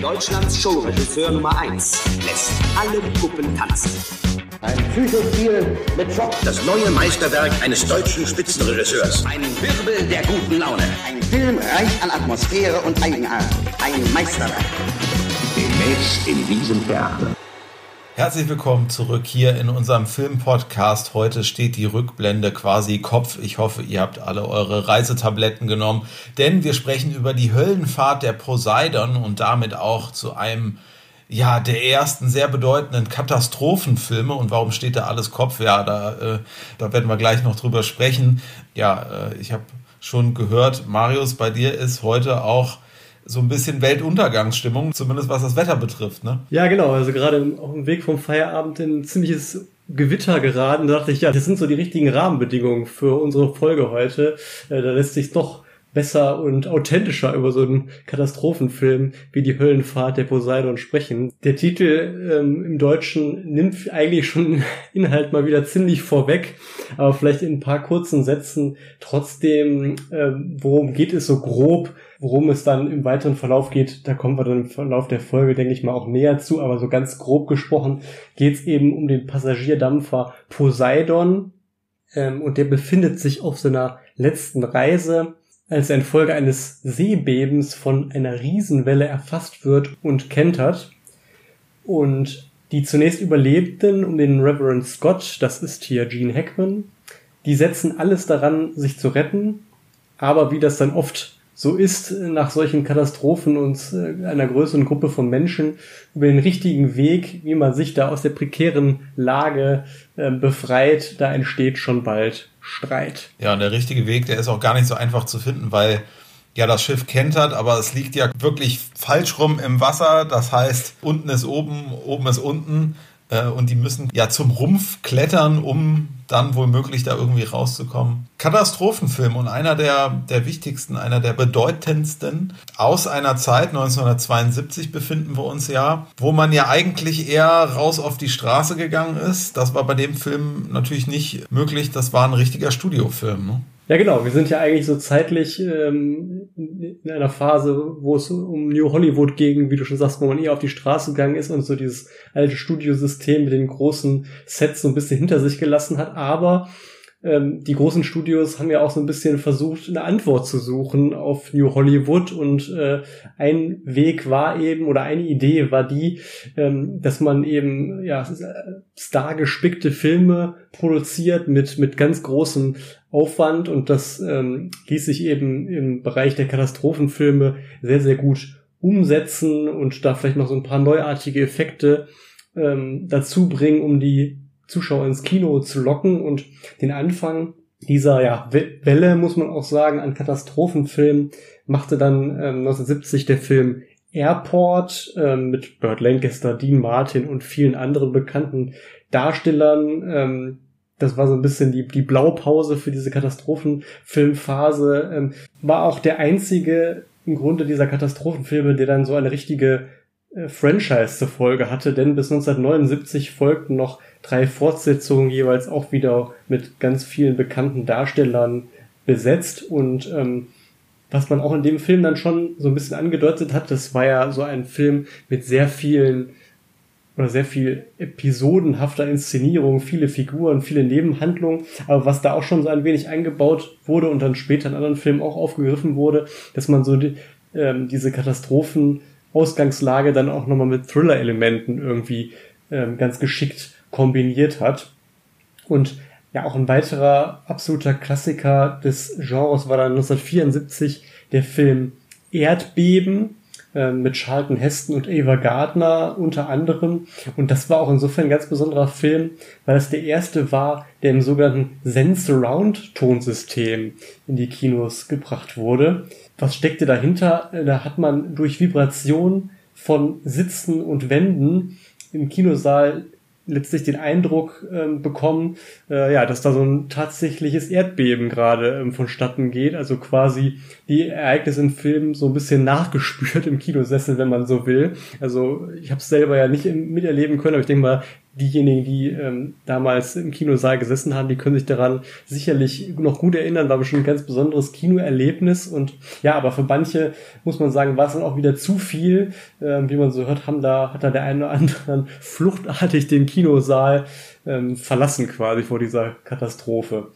Deutschlands Showregisseur Nummer 1 lässt alle Puppen tanzen. Ein Psychospiel mit Schock. Das neue Meisterwerk eines deutschen Spitzenregisseurs. Ein Wirbel der guten Laune. Ein Film reich an Atmosphäre und Eigenart. Ein Meisterwerk. Demnächst in diesem Theater. Herzlich willkommen zurück hier in unserem Filmpodcast. Heute steht die Rückblende quasi Kopf. Ich hoffe, ihr habt alle eure Reisetabletten genommen, denn wir sprechen über die Höllenfahrt der Poseidon und damit auch zu einem ja, der ersten sehr bedeutenden Katastrophenfilme. Und warum steht da alles Kopf? Ja, da, äh, da werden wir gleich noch drüber sprechen. Ja, äh, ich habe schon gehört, Marius, bei dir ist heute auch so ein bisschen Weltuntergangsstimmung, zumindest was das Wetter betrifft, ne? Ja, genau. Also gerade auf dem Weg vom Feierabend in ein ziemliches Gewitter geraten. Da dachte ich, ja, das sind so die richtigen Rahmenbedingungen für unsere Folge heute. Äh, da lässt sich doch besser und authentischer über so einen Katastrophenfilm wie die Höllenfahrt der Poseidon sprechen. Der Titel ähm, im Deutschen nimmt eigentlich schon Inhalt mal wieder ziemlich vorweg, aber vielleicht in ein paar kurzen Sätzen trotzdem, ähm, worum geht es so grob, worum es dann im weiteren Verlauf geht, da kommen wir dann im Verlauf der Folge, denke ich mal, auch näher zu, aber so ganz grob gesprochen geht es eben um den Passagierdampfer Poseidon ähm, und der befindet sich auf seiner letzten Reise als er infolge eines Seebebens von einer Riesenwelle erfasst wird und kentert. Und die zunächst Überlebten um den Reverend Scott, das ist hier Gene Hackman, die setzen alles daran, sich zu retten, aber wie das dann oft so ist nach solchen Katastrophen und äh, einer größeren Gruppe von Menschen über den richtigen Weg, wie man sich da aus der prekären Lage äh, befreit, da entsteht schon bald Streit. Ja, und der richtige Weg, der ist auch gar nicht so einfach zu finden, weil ja das Schiff kentert, aber es liegt ja wirklich falsch rum im Wasser. Das heißt, unten ist oben, oben ist unten. Äh, und die müssen ja zum Rumpf klettern, um dann womöglich da irgendwie rauszukommen. Katastrophenfilm und einer der, der wichtigsten, einer der bedeutendsten aus einer Zeit, 1972 befinden wir uns ja, wo man ja eigentlich eher raus auf die Straße gegangen ist. Das war bei dem Film natürlich nicht möglich. Das war ein richtiger Studiofilm. Ne? Ja, genau. Wir sind ja eigentlich so zeitlich ähm, in einer Phase, wo es um New Hollywood ging, wie du schon sagst, wo man eher auf die Straße gegangen ist und so dieses alte Studiosystem mit den großen Sets so ein bisschen hinter sich gelassen hat. Aber ähm, die großen Studios haben ja auch so ein bisschen versucht, eine Antwort zu suchen auf New Hollywood und äh, ein Weg war eben oder eine Idee war die, ähm, dass man eben ja stargespickte Filme produziert mit mit ganz großem Aufwand und das ähm, ließ sich eben im Bereich der Katastrophenfilme sehr sehr gut umsetzen und da vielleicht noch so ein paar neuartige Effekte ähm, dazu bringen, um die Zuschauer ins Kino zu locken und den Anfang dieser ja, Welle, muss man auch sagen, an Katastrophenfilmen machte dann ähm, 1970 der Film Airport ähm, mit Burt Lancaster, Dean Martin und vielen anderen bekannten Darstellern. Ähm, das war so ein bisschen die, die Blaupause für diese Katastrophenfilmphase. Ähm, war auch der einzige im Grunde dieser Katastrophenfilme, der dann so eine richtige äh, Franchise zur Folge hatte, denn bis 1979 folgten noch drei Fortsetzungen jeweils auch wieder mit ganz vielen bekannten Darstellern besetzt und ähm, was man auch in dem Film dann schon so ein bisschen angedeutet hat, das war ja so ein Film mit sehr vielen oder sehr viel episodenhafter Inszenierung, viele Figuren, viele Nebenhandlungen, aber was da auch schon so ein wenig eingebaut wurde und dann später in anderen Filmen auch aufgegriffen wurde, dass man so die, ähm, diese Katastrophen Ausgangslage dann auch nochmal mit Thriller-Elementen irgendwie ähm, ganz geschickt kombiniert hat. Und ja, auch ein weiterer absoluter Klassiker des Genres war dann 1974 der Film Erdbeben äh, mit Charlton Heston und Ava Gardner unter anderem. Und das war auch insofern ein ganz besonderer Film, weil es der erste war, der im sogenannten Sense Surround Tonsystem in die Kinos gebracht wurde. Was steckte dahinter? Äh, da hat man durch Vibration von Sitzen und Wänden im Kinosaal letztlich den Eindruck ähm, bekommen, äh, ja, dass da so ein tatsächliches Erdbeben gerade ähm, vonstatten geht. Also quasi die Ereignisse im Film so ein bisschen nachgespürt im Kinosessel, wenn man so will. Also ich habe es selber ja nicht miterleben können, aber ich denke mal, diejenigen, die ähm, damals im Kinosaal gesessen haben, die können sich daran sicherlich noch gut erinnern, war bestimmt ein ganz besonderes Kinoerlebnis und ja, aber für manche muss man sagen, war es dann auch wieder zu viel, ähm, wie man so hört, haben da, hat da der eine oder andere fluchtartig den Kinosaal ähm, verlassen quasi vor dieser Katastrophe.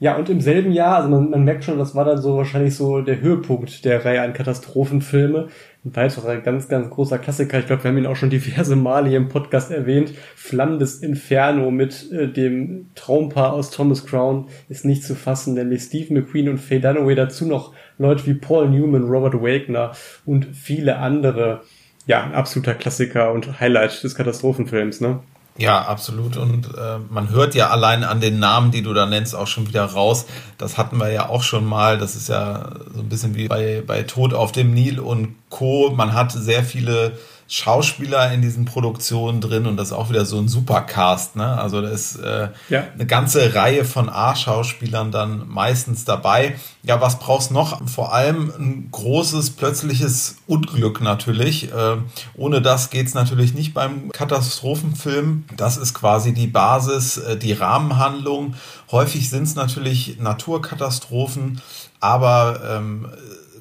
Ja, und im selben Jahr, also man, man merkt schon, das war dann so wahrscheinlich so der Höhepunkt der Reihe an Katastrophenfilme. Ein weiterer ganz, ganz großer Klassiker, ich glaube, wir haben ihn auch schon diverse Male hier im Podcast erwähnt, Flammendes Inferno mit äh, dem Traumpaar aus Thomas Crown ist nicht zu fassen, nämlich Steve McQueen und Faye Dunaway, dazu noch Leute wie Paul Newman, Robert Wagner und viele andere. Ja, ein absoluter Klassiker und Highlight des Katastrophenfilms, ne? Ja, absolut. Und äh, man hört ja allein an den Namen, die du da nennst, auch schon wieder raus. Das hatten wir ja auch schon mal. Das ist ja so ein bisschen wie bei, bei Tod auf dem Nil und Co. Man hat sehr viele Schauspieler in diesen Produktionen drin und das ist auch wieder so ein Supercast. Ne? Also da ist äh, ja. eine ganze Reihe von A-Schauspielern dann meistens dabei. Ja, was brauchst noch? Vor allem ein großes plötzliches Unglück natürlich. Äh, ohne das geht's natürlich nicht beim Katastrophenfilm. Das ist quasi die Basis, äh, die Rahmenhandlung. Häufig sind es natürlich Naturkatastrophen, aber ähm,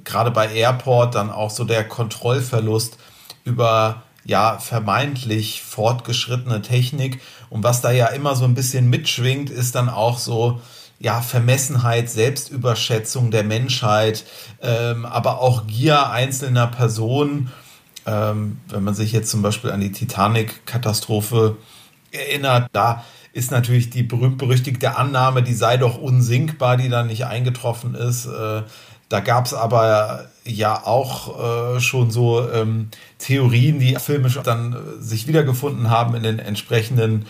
gerade bei Airport dann auch so der Kontrollverlust über ja vermeintlich fortgeschrittene Technik. Und was da ja immer so ein bisschen mitschwingt, ist dann auch so, ja, Vermessenheit, Selbstüberschätzung der Menschheit, ähm, aber auch Gier einzelner Personen. Ähm, wenn man sich jetzt zum Beispiel an die Titanic-Katastrophe erinnert, da ist natürlich die berühmt-berüchtigte Annahme, die sei doch unsinkbar, die dann nicht eingetroffen ist. Äh, da gab es aber ja auch äh, schon so ähm, Theorien, die filmisch dann äh, sich wiedergefunden haben in den entsprechenden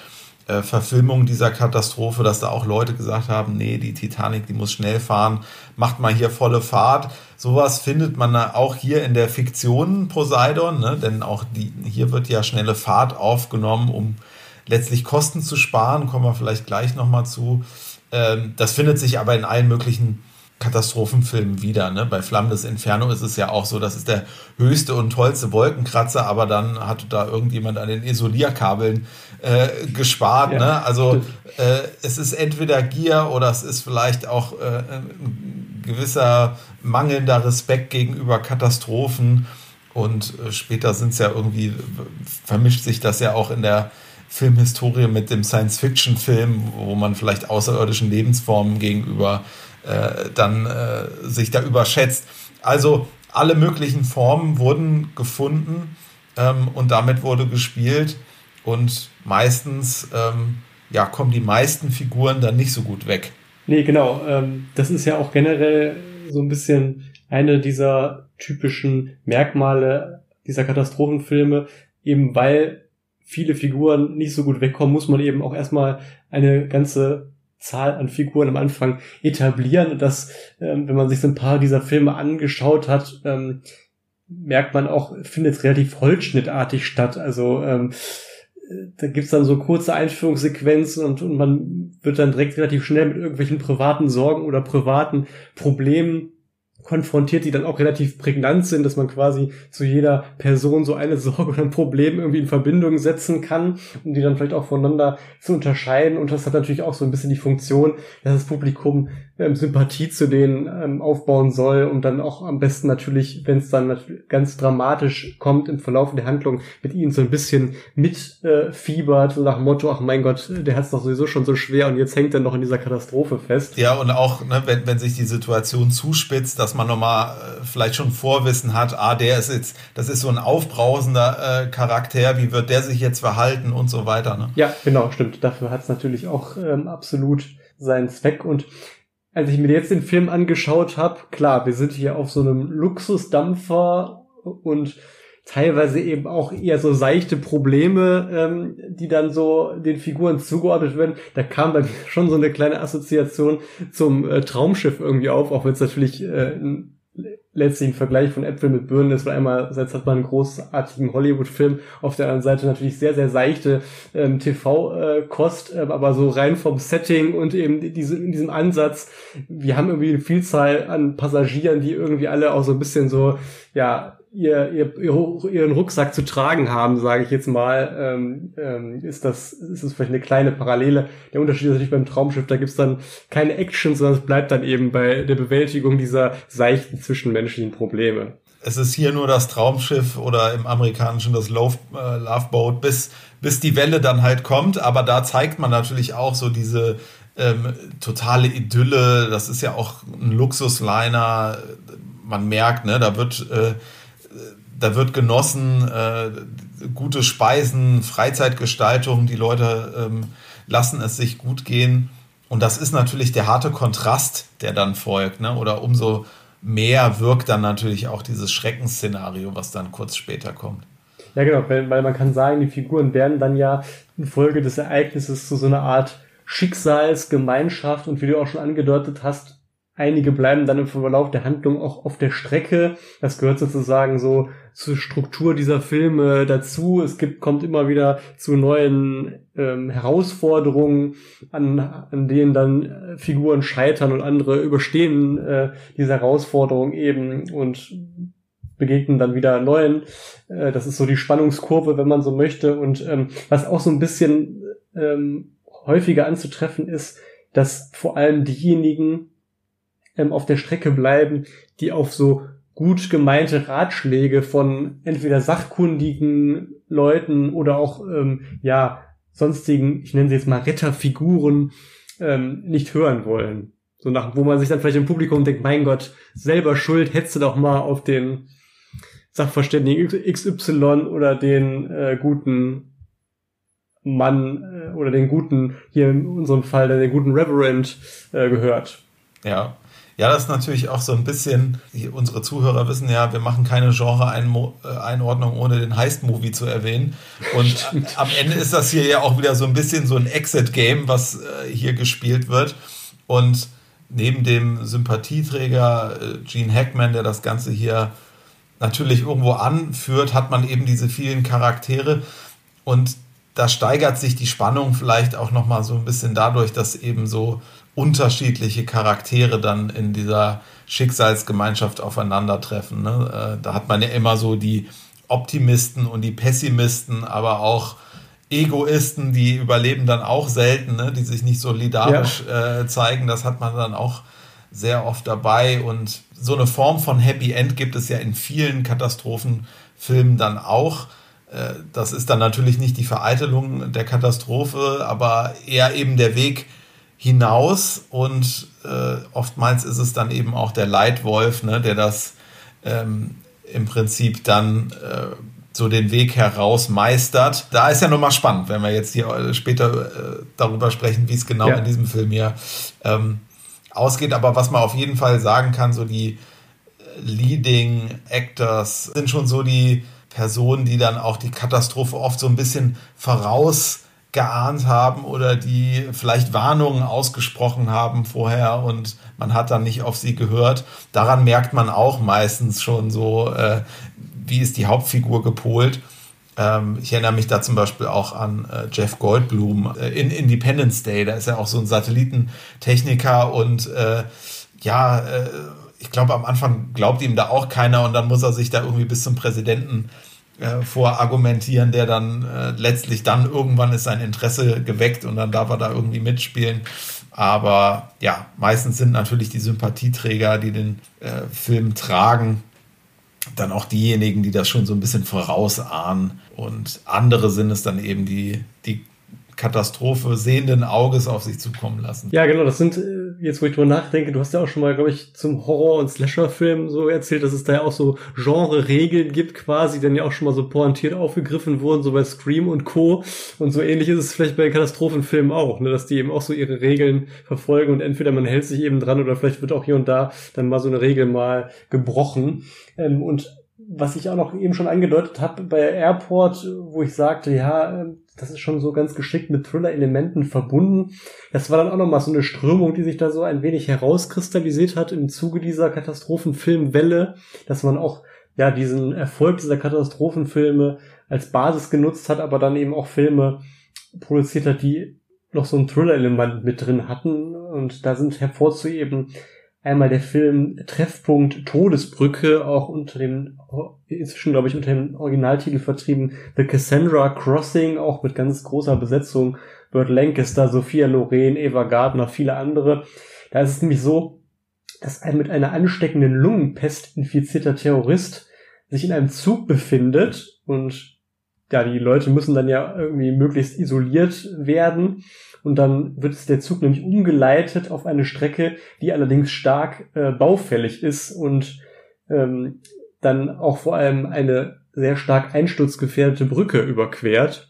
äh, Verfilmungen dieser Katastrophe, dass da auch Leute gesagt haben, nee, die Titanic, die muss schnell fahren, macht mal hier volle Fahrt. Sowas findet man auch hier in der Fiktion Poseidon, ne? denn auch die, hier wird ja schnelle Fahrt aufgenommen, um letztlich Kosten zu sparen, kommen wir vielleicht gleich nochmal zu. Ähm, das findet sich aber in allen möglichen Katastrophenfilmen wieder. Ne? Bei Flammendes Inferno ist es ja auch so, das ist der höchste und tollste Wolkenkratzer, aber dann hat da irgendjemand an den Isolierkabeln äh, gespart. Ja, ne? Also äh, es ist entweder Gier oder es ist vielleicht auch äh, ein gewisser mangelnder Respekt gegenüber Katastrophen. Und äh, später sind es ja irgendwie, vermischt sich das ja auch in der Filmhistorie mit dem Science-Fiction-Film, wo man vielleicht außerirdischen Lebensformen gegenüber äh, dann äh, sich da überschätzt. Also alle möglichen Formen wurden gefunden ähm, und damit wurde gespielt und meistens ähm, ja, kommen die meisten Figuren dann nicht so gut weg. Nee, genau. Ähm, das ist ja auch generell so ein bisschen eine dieser typischen Merkmale dieser Katastrophenfilme, eben weil viele Figuren nicht so gut wegkommen, muss man eben auch erstmal eine ganze Zahl an Figuren am Anfang etablieren. Und das, ähm, wenn man sich so ein paar dieser Filme angeschaut hat, ähm, merkt man auch, findet es relativ holzschnittartig statt. Also ähm, da gibt's dann so kurze Einführungssequenzen und, und man wird dann direkt relativ schnell mit irgendwelchen privaten Sorgen oder privaten Problemen konfrontiert, die dann auch relativ prägnant sind, dass man quasi zu jeder Person so eine Sorge oder ein Problem irgendwie in Verbindung setzen kann, um die dann vielleicht auch voneinander zu unterscheiden. Und das hat natürlich auch so ein bisschen die Funktion, dass das Publikum ähm, Sympathie zu denen ähm, aufbauen soll und dann auch am besten natürlich, wenn es dann ganz dramatisch kommt im Verlauf der Handlung, mit ihnen so ein bisschen mitfiebert, äh, so nach dem Motto, ach mein Gott, der hat es doch sowieso schon so schwer und jetzt hängt er noch in dieser Katastrophe fest. Ja, und auch, ne, wenn, wenn sich die Situation zuspitzt, dass man nochmal äh, vielleicht schon Vorwissen hat, ah, der ist jetzt, das ist so ein aufbrausender äh, Charakter, wie wird der sich jetzt verhalten und so weiter. Ne? Ja, genau, stimmt. Dafür hat es natürlich auch ähm, absolut seinen Zweck und als ich mir jetzt den Film angeschaut habe, klar, wir sind hier auf so einem Luxusdampfer und teilweise eben auch eher so seichte Probleme, ähm, die dann so den Figuren zugeordnet werden. Da kam bei mir schon so eine kleine Assoziation zum äh, Traumschiff irgendwie auf, auch wenn es natürlich äh, ein letztlich ein Vergleich von Äpfel mit Birnen ist, weil einmal selbst hat man einen großartigen Hollywood-Film, auf der anderen Seite natürlich sehr, sehr seichte ähm, TV-Kost, äh, aber so rein vom Setting und eben diese, in diesem Ansatz, wir haben irgendwie eine Vielzahl an Passagieren, die irgendwie alle auch so ein bisschen so, ja, ihr, ihr, ihren Rucksack zu tragen haben, sage ich jetzt mal, ähm, ähm, ist das ist das vielleicht eine kleine Parallele. Der Unterschied ist natürlich beim Traumschiff, da gibt's dann keine Action, sondern es bleibt dann eben bei der Bewältigung dieser seichten zwischenmenschlichen Probleme. Es ist hier nur das Traumschiff oder im amerikanischen das Love, äh, Love Boat, bis, bis die Welle dann halt kommt. Aber da zeigt man natürlich auch so diese ähm, totale Idylle. Das ist ja auch ein Luxusliner. Man merkt, ne, da wird äh, da wird genossen, äh, gute Speisen, Freizeitgestaltung, die Leute ähm, lassen es sich gut gehen. Und das ist natürlich der harte Kontrast, der dann folgt, ne? Oder umso mehr wirkt dann natürlich auch dieses Schreckensszenario, was dann kurz später kommt. Ja, genau, weil, weil man kann sagen, die Figuren werden dann ja infolge des Ereignisses zu so einer Art Schicksalsgemeinschaft und wie du auch schon angedeutet hast, Einige bleiben dann im Verlauf der Handlung auch auf der Strecke. Das gehört sozusagen so zur Struktur dieser Filme dazu. Es gibt, kommt immer wieder zu neuen ähm, Herausforderungen, an, an denen dann äh, Figuren scheitern und andere überstehen äh, diese Herausforderung eben und begegnen dann wieder neuen. Äh, das ist so die Spannungskurve, wenn man so möchte. Und ähm, was auch so ein bisschen ähm, häufiger anzutreffen ist, dass vor allem diejenigen, ähm, auf der Strecke bleiben, die auf so gut gemeinte Ratschläge von entweder sachkundigen Leuten oder auch ähm, ja sonstigen, ich nenne sie jetzt mal Retterfiguren, ähm, nicht hören wollen. So nach, wo man sich dann vielleicht im Publikum denkt, mein Gott, selber schuld, hättest du doch mal auf den Sachverständigen XY oder den äh, guten Mann äh, oder den guten, hier in unserem Fall, den guten Reverend äh, gehört. Ja, ja, das ist natürlich auch so ein bisschen, unsere Zuhörer wissen ja, wir machen keine Genre-Einordnung, ohne den Heist-Movie zu erwähnen. Und am Ende ist das hier ja auch wieder so ein bisschen so ein Exit-Game, was äh, hier gespielt wird. Und neben dem Sympathieträger äh, Gene Hackman, der das Ganze hier natürlich irgendwo anführt, hat man eben diese vielen Charaktere. Und da steigert sich die Spannung vielleicht auch nochmal so ein bisschen dadurch, dass eben so unterschiedliche Charaktere dann in dieser Schicksalsgemeinschaft aufeinandertreffen. Ne? Äh, da hat man ja immer so die Optimisten und die Pessimisten, aber auch Egoisten, die überleben dann auch selten, ne? die sich nicht solidarisch ja. äh, zeigen. Das hat man dann auch sehr oft dabei. Und so eine Form von Happy End gibt es ja in vielen Katastrophenfilmen dann auch. Äh, das ist dann natürlich nicht die Vereitelung der Katastrophe, aber eher eben der Weg hinaus und äh, oftmals ist es dann eben auch der Leitwolf, ne, der das ähm, im Prinzip dann äh, so den Weg heraus meistert. Da ist ja nochmal spannend, wenn wir jetzt hier äh, später äh, darüber sprechen, wie es genau ja. in diesem Film hier ähm, ausgeht. Aber was man auf jeden Fall sagen kann, so die äh, Leading Actors sind schon so die Personen, die dann auch die Katastrophe oft so ein bisschen voraus geahnt haben oder die vielleicht Warnungen ausgesprochen haben vorher und man hat dann nicht auf sie gehört. Daran merkt man auch meistens schon so, äh, wie ist die Hauptfigur gepolt. Ähm, ich erinnere mich da zum Beispiel auch an äh, Jeff Goldblum äh, in Independence Day. Da ist er auch so ein Satellitentechniker und äh, ja, äh, ich glaube, am Anfang glaubt ihm da auch keiner und dann muss er sich da irgendwie bis zum Präsidenten äh, vorargumentieren, der dann äh, letztlich dann irgendwann ist sein Interesse geweckt und dann darf er da irgendwie mitspielen. Aber ja, meistens sind natürlich die Sympathieträger, die den äh, Film tragen, dann auch diejenigen, die das schon so ein bisschen vorausahnen. Und andere sind es dann eben die, die Katastrophe sehenden Auges auf sich zukommen lassen. Ja, genau, das sind, äh, jetzt wo ich drüber nachdenke, du hast ja auch schon mal, glaube ich, zum Horror- und Slasher-Film so erzählt, dass es da ja auch so Genre-Regeln gibt quasi, die dann ja auch schon mal so pointiert aufgegriffen wurden, so bei Scream und Co. Und so ähnlich ist es vielleicht bei Katastrophenfilmen auch, ne, dass die eben auch so ihre Regeln verfolgen und entweder man hält sich eben dran oder vielleicht wird auch hier und da dann mal so eine Regel mal gebrochen. Ähm, und was ich auch noch eben schon angedeutet habe bei Airport, wo ich sagte, ja, ähm, das ist schon so ganz geschickt mit Thriller-Elementen verbunden. Das war dann auch nochmal so eine Strömung, die sich da so ein wenig herauskristallisiert hat im Zuge dieser Katastrophenfilmwelle, dass man auch ja diesen Erfolg dieser Katastrophenfilme als Basis genutzt hat, aber dann eben auch Filme produziert hat, die noch so ein Thriller-Element mit drin hatten. Und da sind hervorzuheben einmal der Film Treffpunkt Todesbrücke, auch unter dem, inzwischen glaube ich unter dem Originaltitel vertrieben, The Cassandra Crossing, auch mit ganz großer Besetzung, Burt Lancaster, Sophia Loren, Eva Gardner, viele andere. Da ist es nämlich so, dass ein mit einer ansteckenden Lungenpest infizierter Terrorist sich in einem Zug befindet und ja, die Leute müssen dann ja irgendwie möglichst isoliert werden und dann wird der Zug nämlich umgeleitet auf eine Strecke, die allerdings stark äh, baufällig ist und ähm, dann auch vor allem eine sehr stark einsturzgefährdete Brücke überquert.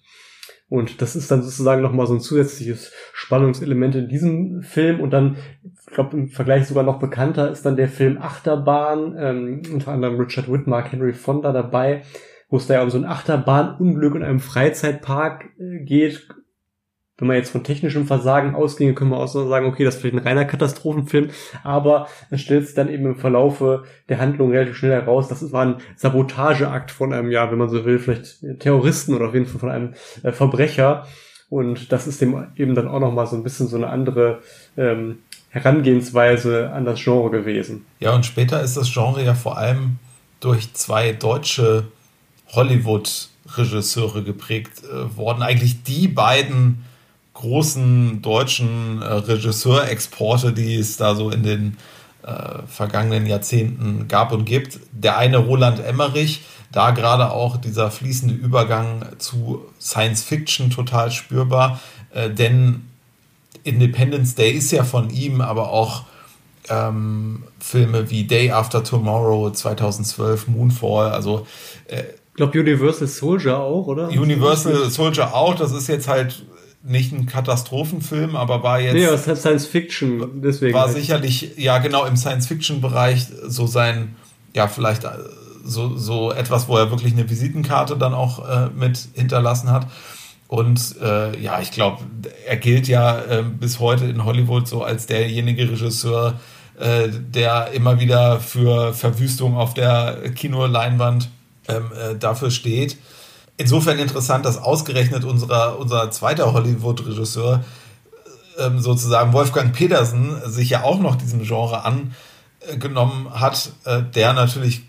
Und das ist dann sozusagen nochmal so ein zusätzliches Spannungselement in diesem Film. Und dann, ich glaube, im Vergleich sogar noch bekannter ist dann der Film Achterbahn, ähm, unter anderem Richard Whitmark, Henry Fonda dabei, wo es da ja um so ein Achterbahnunglück in einem Freizeitpark äh, geht. Wenn man jetzt von technischem Versagen ausginge, können wir auch so sagen, okay, das ist vielleicht ein reiner Katastrophenfilm, aber es stellt sich dann eben im Verlaufe der Handlung relativ schnell heraus, das war ein Sabotageakt von einem, ja, wenn man so will, vielleicht Terroristen oder auf jeden Fall von einem äh, Verbrecher. Und das ist dem eben dann auch nochmal so ein bisschen so eine andere ähm, Herangehensweise an das Genre gewesen. Ja, und später ist das Genre ja vor allem durch zwei deutsche Hollywood-Regisseure geprägt äh, worden. Eigentlich die beiden großen deutschen äh, Regisseurexporte, die es da so in den äh, vergangenen Jahrzehnten gab und gibt. Der eine Roland Emmerich, da gerade auch dieser fließende Übergang zu Science Fiction total spürbar, äh, denn Independence Day ist ja von ihm, aber auch ähm, Filme wie Day After Tomorrow 2012, Moonfall, also äh, ich glaube Universal Soldier auch, oder? Universal Soldier auch, das ist jetzt halt nicht ein Katastrophenfilm, aber war jetzt. Nee, hat Science Fiction, deswegen. War halt. sicherlich, ja, genau, im Science-Fiction-Bereich so sein, ja, vielleicht äh, so, so etwas, wo er wirklich eine Visitenkarte dann auch äh, mit hinterlassen hat. Und äh, ja, ich glaube, er gilt ja äh, bis heute in Hollywood so als derjenige Regisseur, äh, der immer wieder für Verwüstung auf der Kinoleinwand ähm, äh, dafür steht. Insofern interessant, dass ausgerechnet unserer, unser zweiter Hollywood-Regisseur, ähm, sozusagen Wolfgang Petersen, sich ja auch noch diesem Genre angenommen hat, äh, der natürlich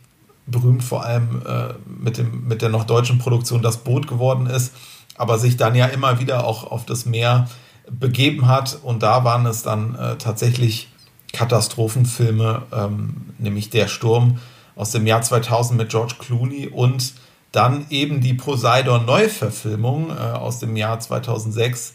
berühmt vor allem äh, mit, dem, mit der noch deutschen Produktion Das Boot geworden ist, aber sich dann ja immer wieder auch auf das Meer begeben hat. Und da waren es dann äh, tatsächlich Katastrophenfilme, ähm, nämlich Der Sturm aus dem Jahr 2000 mit George Clooney und dann eben die Poseidon Neuverfilmung äh, aus dem Jahr 2006,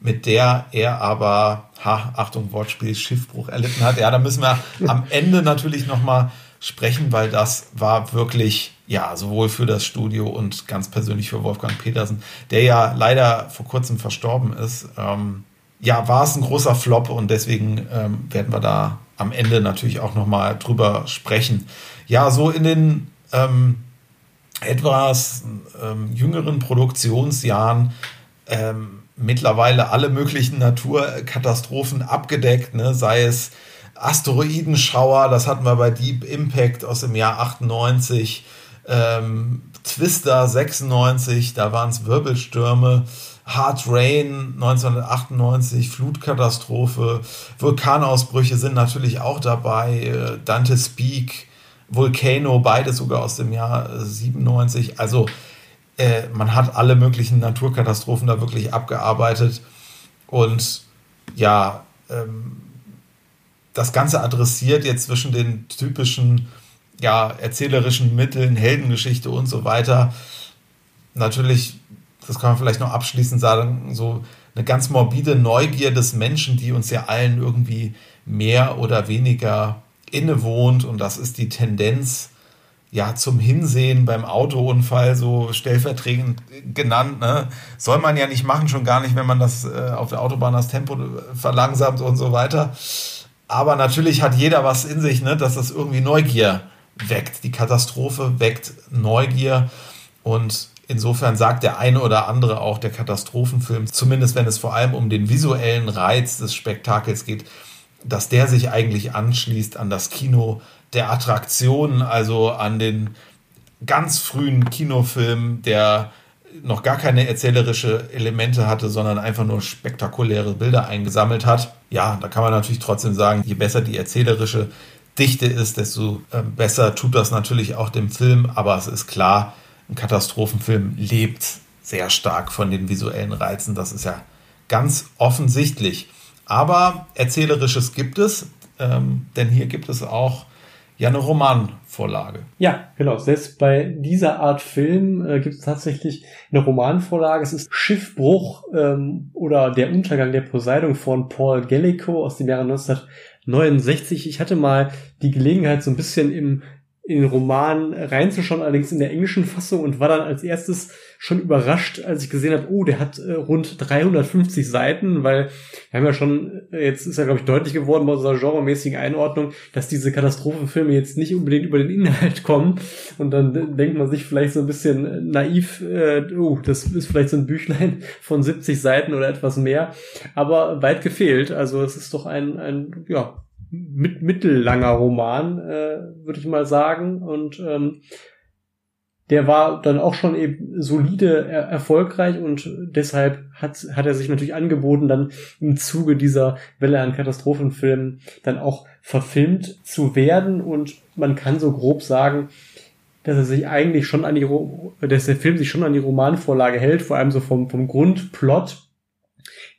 mit der er aber, ha, Achtung, Wortspiel, Schiffbruch erlitten hat. Ja, da müssen wir am Ende natürlich nochmal sprechen, weil das war wirklich, ja, sowohl für das Studio und ganz persönlich für Wolfgang Petersen, der ja leider vor kurzem verstorben ist. Ähm, ja, war es ein großer Flop und deswegen ähm, werden wir da am Ende natürlich auch nochmal drüber sprechen. Ja, so in den ähm, etwas ähm, jüngeren Produktionsjahren ähm, mittlerweile alle möglichen Naturkatastrophen abgedeckt, ne? sei es Asteroidenschauer, das hatten wir bei Deep Impact aus dem Jahr 98, ähm, Twister 96, da waren es Wirbelstürme, Hard Rain 1998, Flutkatastrophe, Vulkanausbrüche sind natürlich auch dabei, äh, Dante Speak, Volcano, beide sogar aus dem Jahr 97. Also äh, man hat alle möglichen Naturkatastrophen da wirklich abgearbeitet und ja, ähm, das Ganze adressiert jetzt zwischen den typischen ja, erzählerischen Mitteln, Heldengeschichte und so weiter. Natürlich, das kann man vielleicht noch abschließend sagen, so eine ganz morbide Neugier des Menschen, die uns ja allen irgendwie mehr oder weniger innewohnt und das ist die Tendenz ja zum Hinsehen beim Autounfall so stellvertretend genannt. Ne? Soll man ja nicht machen, schon gar nicht, wenn man das äh, auf der Autobahn das Tempo verlangsamt und so weiter. Aber natürlich hat jeder was in sich, ne? dass das irgendwie Neugier weckt. Die Katastrophe weckt Neugier und Insofern sagt der eine oder andere auch der Katastrophenfilm, zumindest wenn es vor allem um den visuellen Reiz des Spektakels geht, dass der sich eigentlich anschließt an das Kino der Attraktionen, also an den ganz frühen Kinofilm, der noch gar keine erzählerische Elemente hatte, sondern einfach nur spektakuläre Bilder eingesammelt hat. ja, da kann man natürlich trotzdem sagen, je besser die erzählerische Dichte ist, desto äh, besser tut das natürlich auch dem Film. Aber es ist klar, ein Katastrophenfilm lebt sehr stark von den visuellen Reizen. Das ist ja ganz offensichtlich. Aber Erzählerisches gibt es, ähm, denn hier gibt es auch ja eine Romanvorlage. Ja, genau. Selbst bei dieser Art Film äh, gibt es tatsächlich eine Romanvorlage. Es ist Schiffbruch ähm, oder Der Untergang der Poseidon von Paul Gellico aus dem Jahre 1969. Ich hatte mal die Gelegenheit, so ein bisschen im in den Roman reinzuschauen, allerdings in der englischen Fassung und war dann als erstes schon überrascht, als ich gesehen habe, oh, der hat äh, rund 350 Seiten, weil wir haben ja schon, äh, jetzt ist ja, glaube ich, deutlich geworden bei unserer genremäßigen Einordnung, dass diese Katastrophenfilme jetzt nicht unbedingt über den Inhalt kommen. Und dann denkt man sich vielleicht so ein bisschen naiv, äh, oh, das ist vielleicht so ein Büchlein von 70 Seiten oder etwas mehr, aber weit gefehlt, also es ist doch ein, ein ja, mit, mittellanger Roman, äh, würde ich mal sagen. Und ähm, der war dann auch schon eben solide er erfolgreich und deshalb hat, hat er sich natürlich angeboten, dann im Zuge dieser Welle an Katastrophenfilmen dann auch verfilmt zu werden. Und man kann so grob sagen, dass er sich eigentlich schon an die, dass der Film sich schon an die Romanvorlage hält, vor allem so vom, vom Grundplot.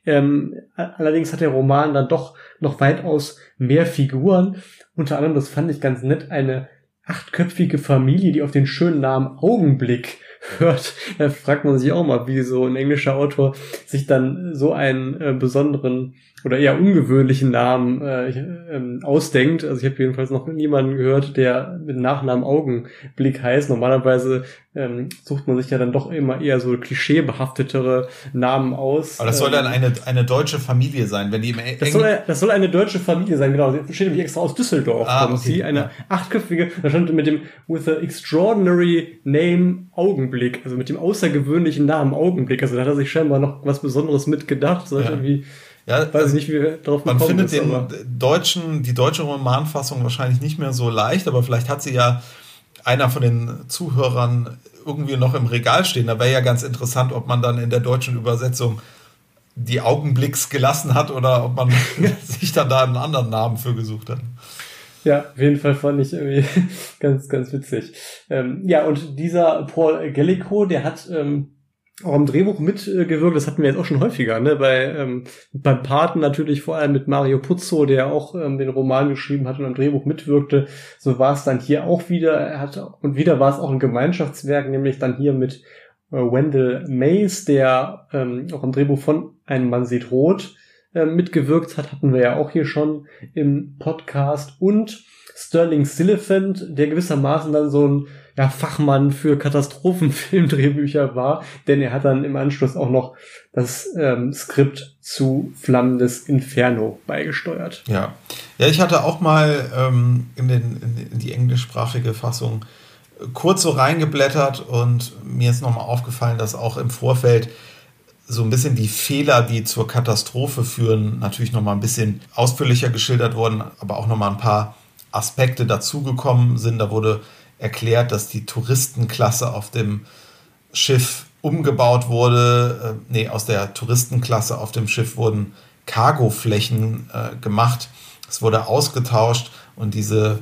Ähm, allerdings hat der Roman dann doch noch weitaus mehr Figuren. Unter anderem, das fand ich ganz nett, eine achtköpfige Familie, die auf den schönen Namen Augenblick hört. Da fragt man sich auch mal, wie so ein englischer Autor sich dann so einen äh, besonderen oder eher ungewöhnlichen Namen äh, ähm, ausdenkt. Also ich habe jedenfalls noch niemanden gehört, der mit Nachnamen Augenblick heißt. Normalerweise ähm, sucht man sich ja dann doch immer eher so klischeebehaftetere Namen aus. Aber das soll dann ähm, eine, eine deutsche Familie sein, wenn die im Eng das soll, das soll eine deutsche Familie sein, genau. Das steht nämlich extra aus Düsseldorf. Ah, okay. Sie eine achtköpfige, da stand mit dem with a extraordinary name Augenblick, also mit dem außergewöhnlichen Namen Augenblick. Also da hat er sich scheinbar noch was Besonderes mitgedacht. So ja. irgendwie ja, weiß ich nicht, wie wir drauf Man findet ist, den deutschen, die deutsche Romanfassung wahrscheinlich nicht mehr so leicht, aber vielleicht hat sie ja einer von den Zuhörern irgendwie noch im Regal stehen. Da wäre ja ganz interessant, ob man dann in der deutschen Übersetzung die Augenblicks gelassen hat oder ob man sich dann da einen anderen Namen für gesucht hat. Ja, auf jeden Fall fand ich irgendwie ganz, ganz witzig. Ähm, ja, und dieser Paul Gellico, der hat ähm, auch am Drehbuch mitgewirkt, das hatten wir jetzt auch schon häufiger, ne? Bei, ähm, beim Paten natürlich vor allem mit Mario Puzzo, der auch ähm, den Roman geschrieben hat und am Drehbuch mitwirkte. So war es dann hier auch wieder. Er hat, und wieder war es auch ein Gemeinschaftswerk, nämlich dann hier mit äh, Wendell Mays, der ähm, auch am Drehbuch von Ein Mann sieht rot äh, mitgewirkt hat, hatten wir ja auch hier schon im Podcast. Und Sterling Siliphant, der gewissermaßen dann so ein ja, Fachmann für Katastrophenfilmdrehbücher war, denn er hat dann im Anschluss auch noch das ähm, Skript zu Flammendes Inferno beigesteuert. Ja, ja, ich hatte auch mal ähm, in, den, in die englischsprachige Fassung äh, kurz so reingeblättert und mir ist nochmal aufgefallen, dass auch im Vorfeld so ein bisschen die Fehler, die zur Katastrophe führen, natürlich nochmal ein bisschen ausführlicher geschildert wurden, aber auch nochmal ein paar Aspekte dazugekommen sind. Da wurde erklärt, dass die Touristenklasse auf dem Schiff umgebaut wurde. Äh, nee, aus der Touristenklasse auf dem Schiff wurden Cargoflächen äh, gemacht. Es wurde ausgetauscht und diese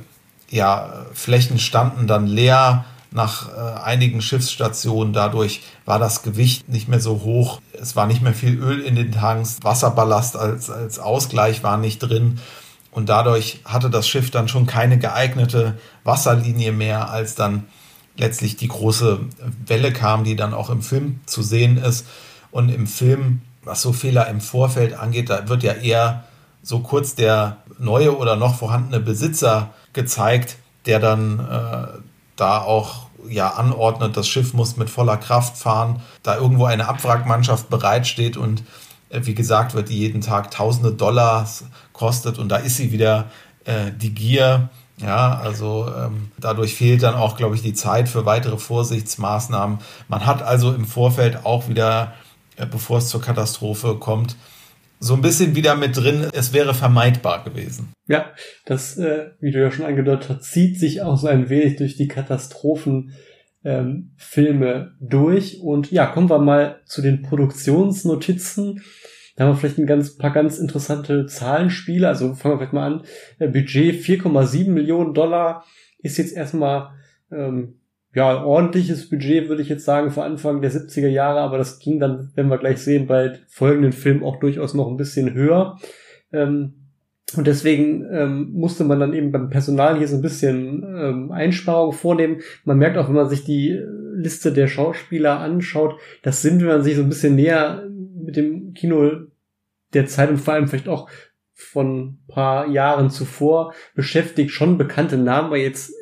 ja, Flächen standen dann leer nach äh, einigen Schiffsstationen. Dadurch war das Gewicht nicht mehr so hoch. Es war nicht mehr viel Öl in den Tanks. Wasserballast als, als Ausgleich war nicht drin. Und dadurch hatte das Schiff dann schon keine geeignete Wasserlinie mehr, als dann letztlich die große Welle kam, die dann auch im Film zu sehen ist. Und im Film, was so Fehler im Vorfeld angeht, da wird ja eher so kurz der neue oder noch vorhandene Besitzer gezeigt, der dann äh, da auch ja anordnet, das Schiff muss mit voller Kraft fahren, da irgendwo eine Abwrackmannschaft bereitsteht und äh, wie gesagt wird, die jeden Tag tausende Dollars kostet und da ist sie wieder äh, die Gier. Ja, also ähm, dadurch fehlt dann auch, glaube ich, die Zeit für weitere Vorsichtsmaßnahmen. Man hat also im Vorfeld auch wieder, äh, bevor es zur Katastrophe kommt, so ein bisschen wieder mit drin, es wäre vermeidbar gewesen. Ja, das, äh, wie du ja schon angedeutet hast, zieht sich auch so ein wenig durch die Katastrophenfilme ähm, durch. Und ja, kommen wir mal zu den Produktionsnotizen. Da haben wir vielleicht ein ganz, paar ganz interessante Zahlenspiele. Also fangen wir vielleicht mal an. Äh, Budget 4,7 Millionen Dollar ist jetzt erstmal ähm, ja, ordentliches Budget, würde ich jetzt sagen, für Anfang der 70er Jahre, aber das ging dann, wenn wir gleich sehen, bei folgenden Filmen auch durchaus noch ein bisschen höher. Ähm, und deswegen ähm, musste man dann eben beim Personal hier so ein bisschen ähm, Einsparungen vornehmen. Man merkt auch, wenn man sich die Liste der Schauspieler anschaut, das sind, wenn man sich so ein bisschen näher mit dem Kino der Zeit und vor allem vielleicht auch von paar Jahren zuvor beschäftigt, schon bekannte Namen, aber jetzt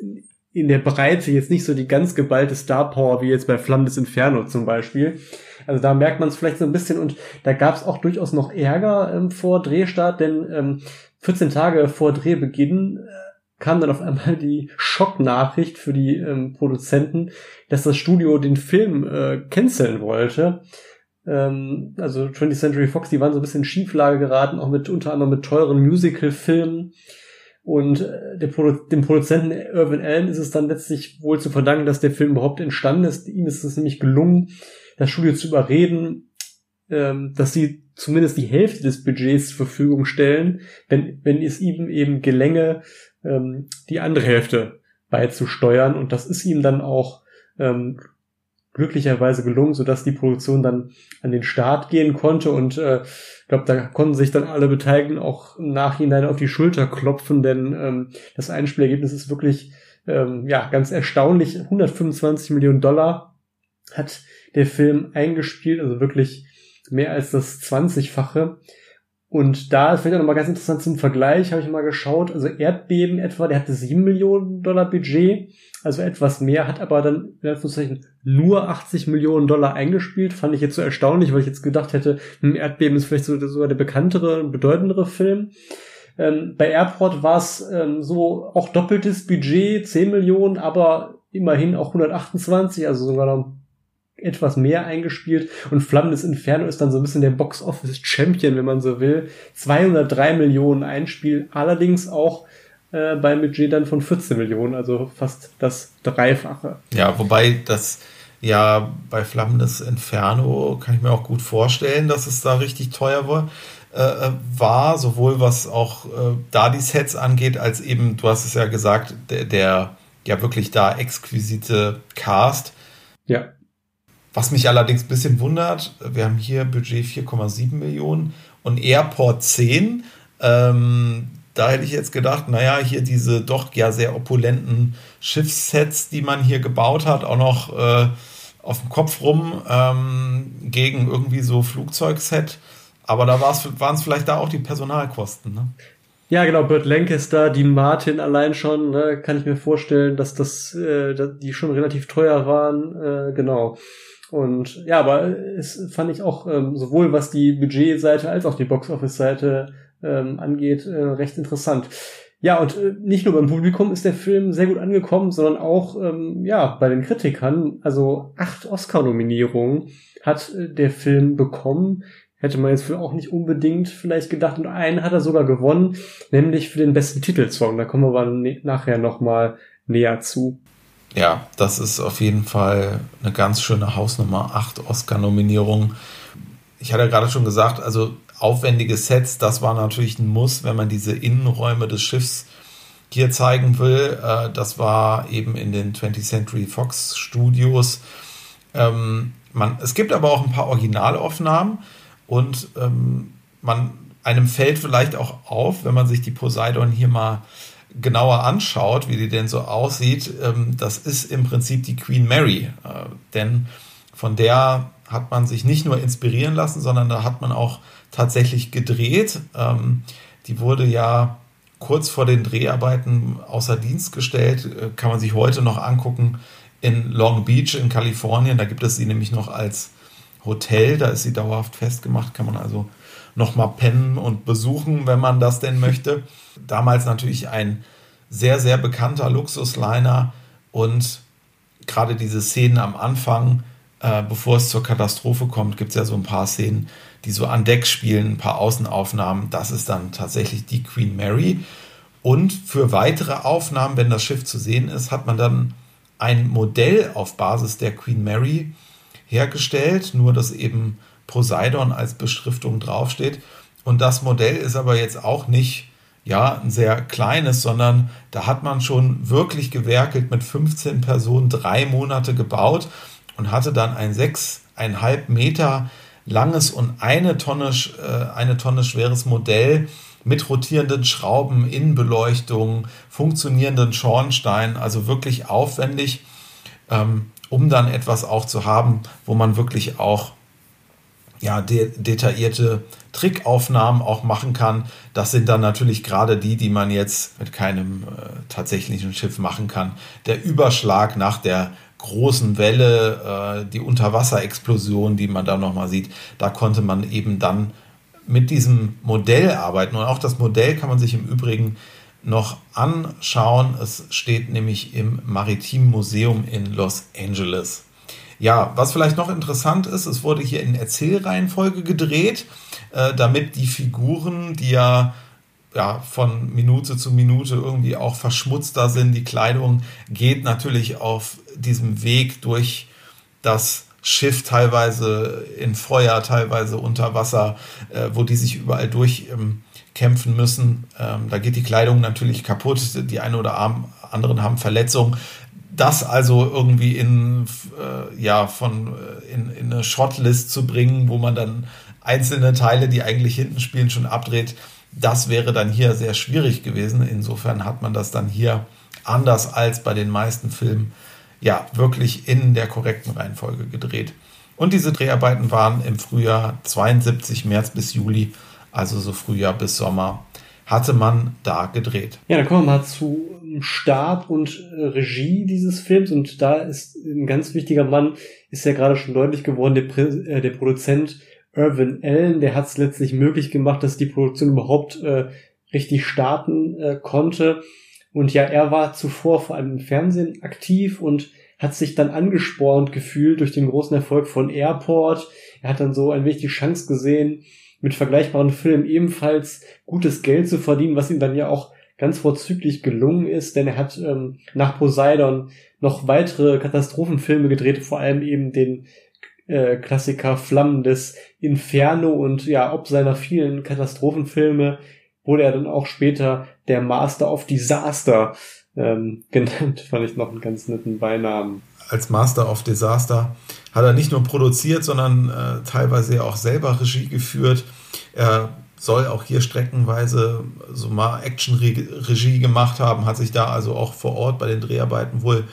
in der Breite jetzt nicht so die ganz geballte Star Power wie jetzt bei Flammendes Inferno zum Beispiel. Also da merkt man es vielleicht so ein bisschen und da gab es auch durchaus noch Ärger ähm, vor Drehstart, denn ähm, 14 Tage vor Drehbeginn äh, kam dann auf einmal die Schocknachricht für die ähm, Produzenten, dass das Studio den Film äh, canceln wollte. Ähm, also 20th Century Fox, die waren so ein bisschen in Schieflage geraten, auch mit unter anderem mit teuren Musical-Filmen. Und äh, Produ dem Produzenten Irvin Allen ist es dann letztlich wohl zu verdanken, dass der Film überhaupt entstanden ist. Ihm ist es nämlich gelungen, das Studio zu überreden, ähm, dass sie zumindest die Hälfte des Budgets zur Verfügung stellen, wenn, wenn es ihm eben gelänge, ähm, die andere Hälfte beizusteuern. Und das ist ihm dann auch ähm, glücklicherweise gelungen, sodass die Produktion dann an den Start gehen konnte und äh, ich glaube, da konnten sich dann alle Beteiligten auch im Nachhinein auf die Schulter klopfen, denn ähm, das Einspielergebnis ist wirklich ähm, ja ganz erstaunlich. 125 Millionen Dollar hat der Film eingespielt, also wirklich mehr als das 20-fache. Und da ist vielleicht auch nochmal ganz interessant zum Vergleich, habe ich mal geschaut. Also Erdbeben etwa, der hatte 7 Millionen Dollar Budget, also etwas mehr, hat aber dann in Anführungszeichen nur 80 Millionen Dollar eingespielt. Fand ich jetzt so erstaunlich, weil ich jetzt gedacht hätte, ein hm, Erdbeben ist vielleicht sogar der bekanntere, bedeutendere Film. Ähm, bei Airport war es ähm, so auch doppeltes Budget, 10 Millionen, aber immerhin auch 128, also sogar noch etwas mehr eingespielt und Flammendes Inferno ist dann so ein bisschen der Box Office Champion, wenn man so will. 203 Millionen Einspiel, allerdings auch äh, beim Budget dann von 14 Millionen, also fast das Dreifache. Ja, wobei das ja bei Flammendes Inferno kann ich mir auch gut vorstellen, dass es da richtig teuer war. Äh, äh, war, sowohl was auch äh, da die Sets angeht, als eben, du hast es ja gesagt, der, der ja wirklich da exquisite Cast. Ja was mich allerdings ein bisschen wundert, wir haben hier Budget 4,7 Millionen und Airport 10. Ähm, da hätte ich jetzt gedacht, naja, hier diese doch ja sehr opulenten Schiffssets, die man hier gebaut hat, auch noch äh, auf dem Kopf rum ähm, gegen irgendwie so Flugzeugset. Aber da waren es vielleicht da auch die Personalkosten. Ne? Ja, genau, Burt Lancaster, Dean Martin allein schon, ne, kann ich mir vorstellen, dass das, äh, die schon relativ teuer waren. Äh, genau. Und ja, aber es fand ich auch ähm, sowohl was die Budgetseite als auch die Boxoffice-Seite ähm, angeht, äh, recht interessant. Ja, und äh, nicht nur beim Publikum ist der Film sehr gut angekommen, sondern auch ähm, ja bei den Kritikern. Also acht Oscar-Nominierungen hat äh, der Film bekommen. Hätte man jetzt für auch nicht unbedingt vielleicht gedacht. Und einen hat er sogar gewonnen, nämlich für den besten Titelsong. Da kommen wir aber nachher nochmal näher zu. Ja, das ist auf jeden Fall eine ganz schöne Hausnummer. Acht Oscar-Nominierungen. Ich hatte ja gerade schon gesagt, also aufwendige Sets, das war natürlich ein Muss, wenn man diese Innenräume des Schiffs hier zeigen will. Äh, das war eben in den 20th Century Fox Studios. Ähm, man, es gibt aber auch ein paar Originalaufnahmen und ähm, man, einem fällt vielleicht auch auf, wenn man sich die Poseidon hier mal genauer anschaut, wie die denn so aussieht, ähm, das ist im Prinzip die Queen Mary. Äh, denn von der hat man sich nicht nur inspirieren lassen, sondern da hat man auch tatsächlich gedreht. Ähm, die wurde ja kurz vor den Dreharbeiten außer Dienst gestellt, äh, kann man sich heute noch angucken in Long Beach in Kalifornien. Da gibt es sie nämlich noch als Hotel, da ist sie dauerhaft festgemacht, kann man also nochmal pennen und besuchen, wenn man das denn möchte. Damals natürlich ein sehr, sehr bekannter Luxusliner und gerade diese Szenen am Anfang, äh, bevor es zur Katastrophe kommt, gibt es ja so ein paar Szenen, die so an Deck spielen, ein paar Außenaufnahmen. Das ist dann tatsächlich die Queen Mary. Und für weitere Aufnahmen, wenn das Schiff zu sehen ist, hat man dann ein Modell auf Basis der Queen Mary hergestellt, nur dass eben Poseidon als Beschriftung draufsteht. Und das Modell ist aber jetzt auch nicht ja, ein sehr kleines, sondern da hat man schon wirklich gewerkelt mit 15 Personen, drei Monate gebaut und hatte dann ein sechseinhalb Meter langes und eine Tonne, äh, eine Tonne schweres Modell mit rotierenden Schrauben, Innenbeleuchtung, funktionierenden Schornstein, also wirklich aufwendig, ähm, um dann etwas auch zu haben, wo man wirklich auch ja, de detaillierte Trickaufnahmen auch machen kann. Das sind dann natürlich gerade die, die man jetzt mit keinem äh, tatsächlichen Schiff machen kann. Der Überschlag nach der großen Welle, äh, die Unterwasserexplosion, die man da nochmal sieht, da konnte man eben dann mit diesem Modell arbeiten. Und auch das Modell kann man sich im Übrigen noch anschauen. Es steht nämlich im Maritimen Museum in Los Angeles. Ja, was vielleicht noch interessant ist, es wurde hier in Erzählreihenfolge gedreht, äh, damit die Figuren, die ja ja, von Minute zu Minute irgendwie auch verschmutzter sind. Die Kleidung geht natürlich auf diesem Weg durch das Schiff, teilweise in Feuer, teilweise unter Wasser, äh, wo die sich überall durchkämpfen ähm, müssen. Ähm, da geht die Kleidung natürlich kaputt. Die einen oder anderen haben Verletzungen das also irgendwie in, äh, ja, von, äh, in, in eine Shotlist zu bringen, wo man dann einzelne Teile, die eigentlich hinten spielen, schon abdreht, das wäre dann hier sehr schwierig gewesen. Insofern hat man das dann hier anders als bei den meisten Filmen ja wirklich in der korrekten Reihenfolge gedreht. Und diese Dreharbeiten waren im Frühjahr 72, März bis Juli, also so Frühjahr bis Sommer hatte man da gedreht. Ja, dann kommen wir mal zu Start und äh, Regie dieses Films und da ist ein ganz wichtiger Mann, ist ja gerade schon deutlich geworden, der, äh, der Produzent Irvin Allen, der hat es letztlich möglich gemacht, dass die Produktion überhaupt äh, richtig starten äh, konnte. Und ja, er war zuvor vor allem im Fernsehen aktiv und hat sich dann angespornt gefühlt durch den großen Erfolg von Airport. Er hat dann so ein wenig die Chance gesehen, mit vergleichbaren Filmen ebenfalls gutes Geld zu verdienen, was ihm dann ja auch ganz vorzüglich gelungen ist, denn er hat ähm, nach Poseidon noch weitere Katastrophenfilme gedreht, vor allem eben den äh, Klassiker Flammen des Inferno und ja, ob seiner vielen Katastrophenfilme wurde er dann auch später der Master of Disaster ähm, genannt, fand ich noch einen ganz netten Beinamen. Als Master of Disaster hat er nicht nur produziert, sondern äh, teilweise auch selber Regie geführt. Er soll auch hier streckenweise so mal Action-Regie gemacht haben, hat sich da also auch vor Ort bei den Dreharbeiten wohl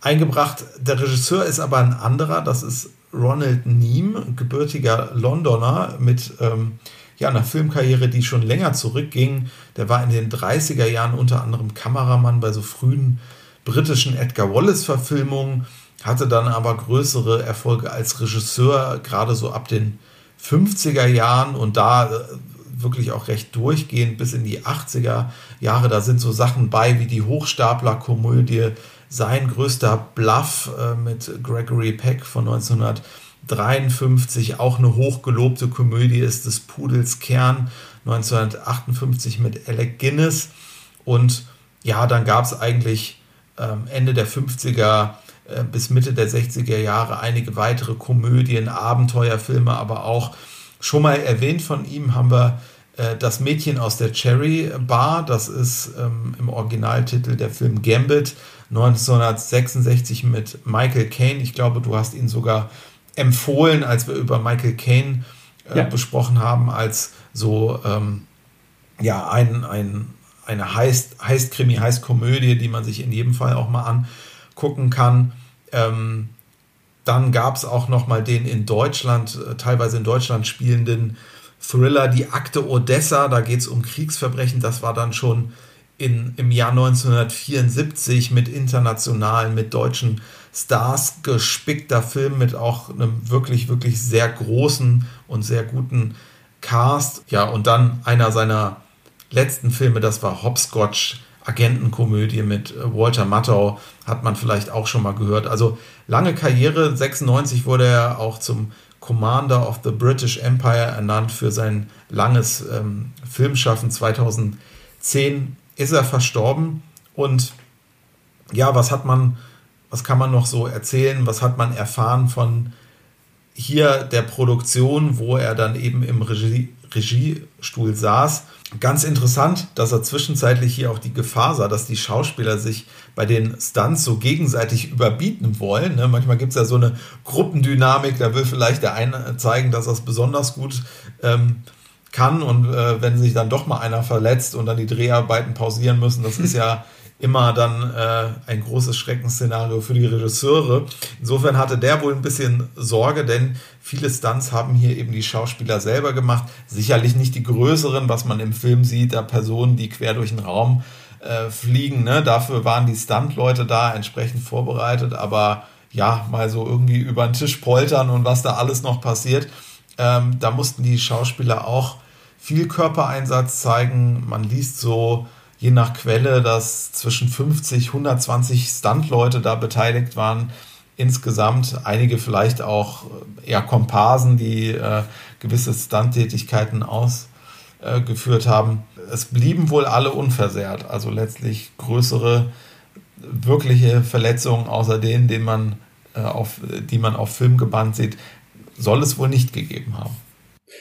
eingebracht. Der Regisseur ist aber ein anderer, das ist Ronald Neame, gebürtiger Londoner mit ähm, ja, einer Filmkarriere, die schon länger zurückging. Der war in den 30er Jahren unter anderem Kameramann bei so frühen britischen Edgar Wallace-Verfilmungen, hatte dann aber größere Erfolge als Regisseur, gerade so ab den 50er Jahren und da äh, wirklich auch recht durchgehend bis in die 80er Jahre. Da sind so Sachen bei wie die Hochstapler-Komödie, sein größter Bluff äh, mit Gregory Peck von 1953, auch eine hochgelobte Komödie ist des Pudels Kern 1958 mit Alec Guinness. Und ja, dann gab es eigentlich ähm, Ende der 50er äh, bis Mitte der 60er Jahre einige weitere Komödien, Abenteuerfilme, aber auch schon mal erwähnt von ihm haben wir äh, Das Mädchen aus der Cherry Bar. Das ist ähm, im Originaltitel der Film Gambit 1966 mit Michael Caine. Ich glaube, du hast ihn sogar empfohlen, als wir über Michael Caine äh, ja. besprochen haben, als so ähm, ja, ein, ein eine heißt, heißt Krimi, heißt Komödie, die man sich in jedem Fall auch mal angucken kann. Ähm, dann gab es auch noch mal den in Deutschland, äh, teilweise in Deutschland spielenden Thriller Die Akte Odessa. Da geht es um Kriegsverbrechen. Das war dann schon in, im Jahr 1974 mit internationalen, mit deutschen Stars gespickter Film mit auch einem wirklich, wirklich sehr großen und sehr guten Cast. Ja, und dann einer seiner letzten Filme, das war Hopscotch, Agentenkomödie mit äh, Walter Matthau, hat man vielleicht auch schon mal gehört. Also lange Karriere, 96 wurde er auch zum Commander of the British Empire ernannt für sein langes ähm, Filmschaffen. 2010 ist er verstorben und ja, was hat man, was kann man noch so erzählen, was hat man erfahren von hier der Produktion, wo er dann eben im Regie, Regiestuhl saß. Ganz interessant, dass er zwischenzeitlich hier auch die Gefahr sah, dass die Schauspieler sich bei den Stunts so gegenseitig überbieten wollen. Ne? Manchmal gibt es ja so eine Gruppendynamik, da will vielleicht der eine zeigen, dass er es besonders gut ähm, kann und äh, wenn sich dann doch mal einer verletzt und dann die Dreharbeiten pausieren müssen, das ist ja immer dann äh, ein großes Schreckensszenario für die Regisseure. Insofern hatte der wohl ein bisschen Sorge, denn viele Stunts haben hier eben die Schauspieler selber gemacht. Sicherlich nicht die größeren, was man im Film sieht, da Personen, die quer durch den Raum äh, fliegen. Ne? Dafür waren die Stunt-Leute da entsprechend vorbereitet, aber ja, mal so irgendwie über den Tisch poltern und was da alles noch passiert. Ähm, da mussten die Schauspieler auch viel Körpereinsatz zeigen. Man liest so, je nach Quelle, dass zwischen 50, 120 Stunt-Leute da beteiligt waren. Insgesamt einige vielleicht auch äh, eher Komparsen, die äh, gewisse Stunt-Tätigkeiten ausgeführt äh, haben. Es blieben wohl alle unversehrt, also letztlich größere wirkliche Verletzungen außer denen, denen man, äh, auf, die man auf Film gebannt sieht, soll es wohl nicht gegeben haben.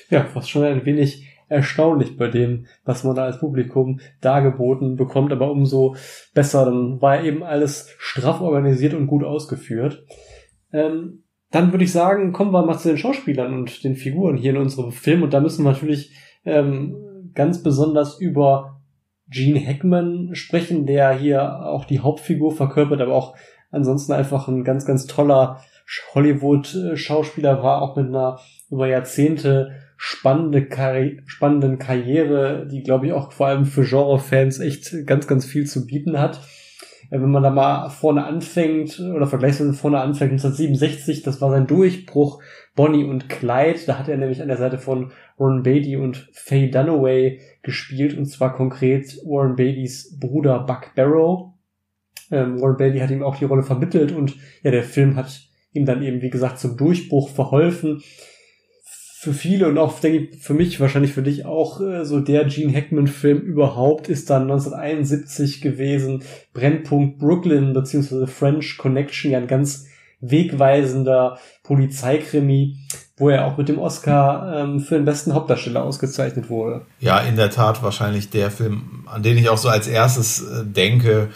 Ja, was schon ein wenig erstaunlich bei dem, was man da als Publikum dargeboten bekommt, aber umso besser, dann war eben alles straff organisiert und gut ausgeführt. Ähm, dann würde ich sagen, kommen wir mal zu den Schauspielern und den Figuren hier in unserem Film und da müssen wir natürlich ähm, ganz besonders über Gene Hackman sprechen, der hier auch die Hauptfigur verkörpert, aber auch ansonsten einfach ein ganz, ganz toller Hollywood-Schauspieler war, auch mit einer über Jahrzehnte spannende Karri spannenden Karriere, die glaube ich auch vor allem für Genre-Fans echt ganz, ganz viel zu bieten hat. Äh, wenn man da mal vorne anfängt oder vergleichsweise vorne anfängt, 1967, das war sein Durchbruch, Bonnie und Clyde, da hat er nämlich an der Seite von Warren Beatty und Faye Dunaway gespielt und zwar konkret Warren Beattys Bruder Buck Barrow. Ähm, Warren Beatty hat ihm auch die Rolle vermittelt und ja, der Film hat ihm dann eben, wie gesagt, zum Durchbruch verholfen für viele und auch, denke ich, für mich, wahrscheinlich für dich auch, äh, so der Gene Hackman-Film überhaupt ist dann 1971 gewesen. Brennpunkt Brooklyn beziehungsweise French Connection, ja ein ganz wegweisender Polizeikrimi, wo er auch mit dem Oscar ähm, für den besten Hauptdarsteller ausgezeichnet wurde. Ja, in der Tat wahrscheinlich der Film, an den ich auch so als erstes äh, denke,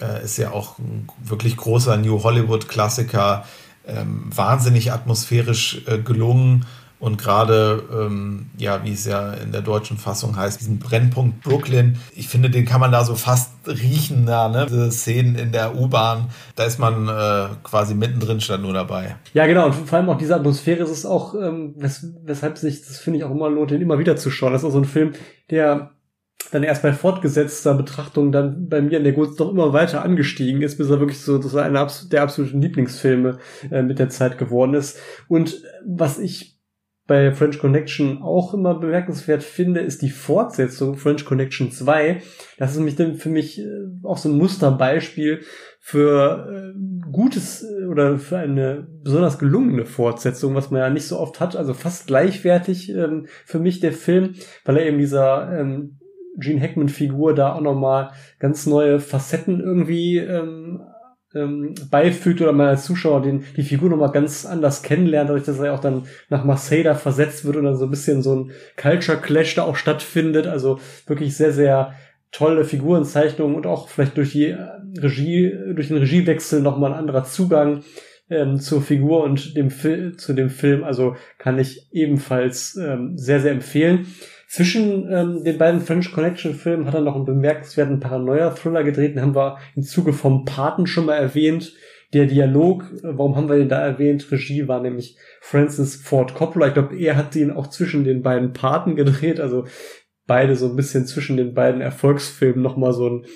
äh, ist ja auch ein wirklich großer New Hollywood-Klassiker, ähm, wahnsinnig atmosphärisch äh, gelungen und gerade, ähm, ja, wie es ja in der deutschen Fassung heißt, diesen Brennpunkt Brooklyn, ich finde, den kann man da so fast riechen, da, ne? Diese Szenen in der U-Bahn, da ist man äh, quasi mittendrin statt nur dabei. Ja, genau, und vor allem auch diese Atmosphäre ist es auch, ähm, wes weshalb sich, das finde ich auch immer lohnt, den immer wieder zu schauen. Das ist auch so ein Film, der dann erst bei fortgesetzter Betrachtung dann bei mir in der Gunst doch immer weiter angestiegen ist, bis er wirklich so, das war einer der absoluten Lieblingsfilme äh, mit der Zeit geworden ist. Und was ich bei French Connection auch immer bemerkenswert finde, ist die Fortsetzung French Connection 2. Das ist nämlich für mich äh, auch so ein Musterbeispiel für äh, gutes äh, oder für eine besonders gelungene Fortsetzung, was man ja nicht so oft hat. Also fast gleichwertig ähm, für mich der Film, weil er eben dieser ähm, Gene Hackman-Figur da auch nochmal ganz neue Facetten irgendwie ähm, ähm, beifügt oder man als Zuschauer den, die Figur nochmal ganz anders kennenlernt, dadurch, dass er auch dann nach Marseille da versetzt wird und dann so ein bisschen so ein Culture Clash da auch stattfindet. Also wirklich sehr, sehr tolle Figurenzeichnungen und auch vielleicht durch die äh, Regie, durch den Regiewechsel nochmal ein anderer Zugang ähm, zur Figur und dem Fil zu dem Film. Also kann ich ebenfalls ähm, sehr, sehr empfehlen. Zwischen ähm, den beiden French Connection Filmen hat er noch einen bemerkenswerten Paranoia-Thriller gedreht, den haben wir im Zuge vom Paten schon mal erwähnt. Der Dialog, äh, warum haben wir den da erwähnt? Regie war nämlich Francis Ford Coppola. Ich glaube, er hat den auch zwischen den beiden Paten gedreht, also beide so ein bisschen zwischen den beiden Erfolgsfilmen nochmal so einen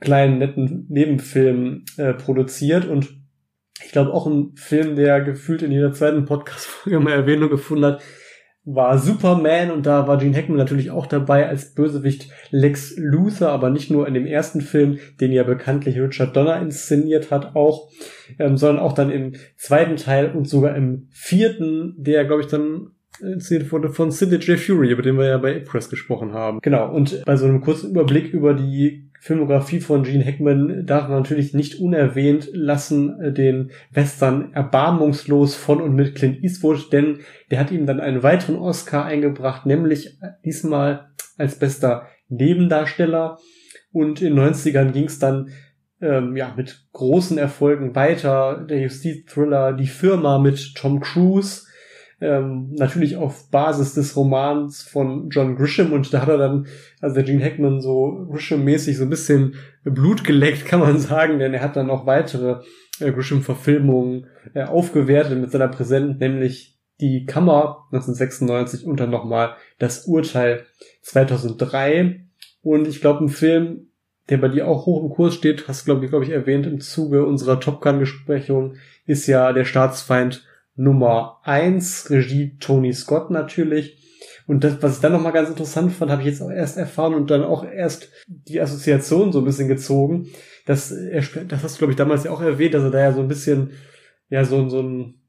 kleinen, netten Nebenfilm äh, produziert und ich glaube auch ein Film, der gefühlt in jeder zweiten Podcast-Folge mal Erwähnung gefunden hat, war Superman und da war Gene Hackman natürlich auch dabei als Bösewicht Lex Luthor, aber nicht nur in dem ersten Film, den ja bekanntlich Richard Donner inszeniert hat, auch, ähm, sondern auch dann im zweiten Teil und sogar im vierten, der glaube ich dann inszeniert wurde von Sidney J. Fury, über den wir ja bei Press gesprochen haben. Genau, und bei so einem kurzen Überblick über die Filmografie von Gene Hackman darf man natürlich nicht unerwähnt lassen äh, den Western erbarmungslos von und mit Clint Eastwood, denn der hat ihm dann einen weiteren Oscar eingebracht, nämlich diesmal als bester Nebendarsteller. Und in den 90ern ging es dann ähm, ja mit großen Erfolgen weiter. Der Justiz-Thriller Die Firma mit Tom Cruise, ähm, natürlich auf Basis des Romans von John Grisham und da hat er dann, also der Gene Hackman so Grisham-mäßig so ein bisschen Blut geleckt, kann man sagen, denn er hat dann noch weitere äh, Grisham-Verfilmungen äh, aufgewertet mit seiner Präsenz, nämlich die Kammer 1996 und dann nochmal das Urteil 2003. Und ich glaube, ein Film, der bei dir auch hoch im Kurs steht, hast glaube ich, glaube ich, erwähnt im Zuge unserer Top Gun-Besprechung, ist ja der Staatsfeind Nummer eins, Regie Tony Scott natürlich. Und das, was ich dann nochmal ganz interessant fand, habe ich jetzt auch erst erfahren und dann auch erst die Assoziation so ein bisschen gezogen. Dass er, das hast du, glaube ich, damals ja auch erwähnt, dass er da ja so ein bisschen, ja, so, so ein,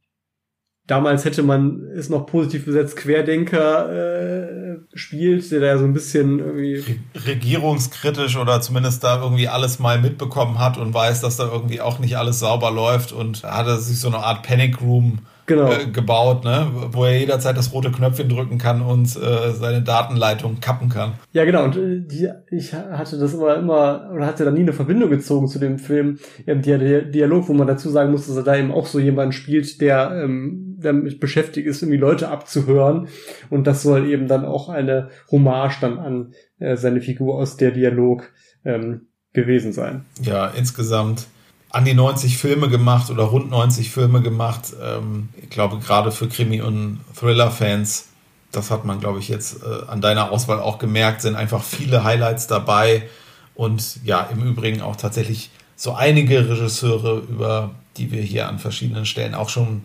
damals hätte man es noch positiv besetzt, Querdenker äh, spielt, der da ja so ein bisschen irgendwie. Regierungskritisch oder zumindest da irgendwie alles mal mitbekommen hat und weiß, dass da irgendwie auch nicht alles sauber läuft und hatte sich so eine Art Panic Room genau. äh, gebaut, ne? wo er jederzeit das rote Knöpfchen drücken kann und äh, seine Datenleitung kappen kann. Ja, genau. Und äh, die, ich hatte das immer, immer, oder hatte da nie eine Verbindung gezogen zu dem Film. Ähm, der, der Dialog, wo man dazu sagen muss, dass er da eben auch so jemanden spielt, der ähm, damit beschäftigt ist, irgendwie Leute abzuhören. Und das soll eben dann auch eine Hommage dann an äh, seine Figur aus der Dialog ähm, gewesen sein. Ja, insgesamt an die 90 Filme gemacht oder rund 90 Filme gemacht. Ähm, ich glaube, gerade für Krimi- und Thriller-Fans, das hat man, glaube ich, jetzt äh, an deiner Auswahl auch gemerkt, sind einfach viele Highlights dabei. Und ja, im Übrigen auch tatsächlich so einige Regisseure, über die wir hier an verschiedenen Stellen auch schon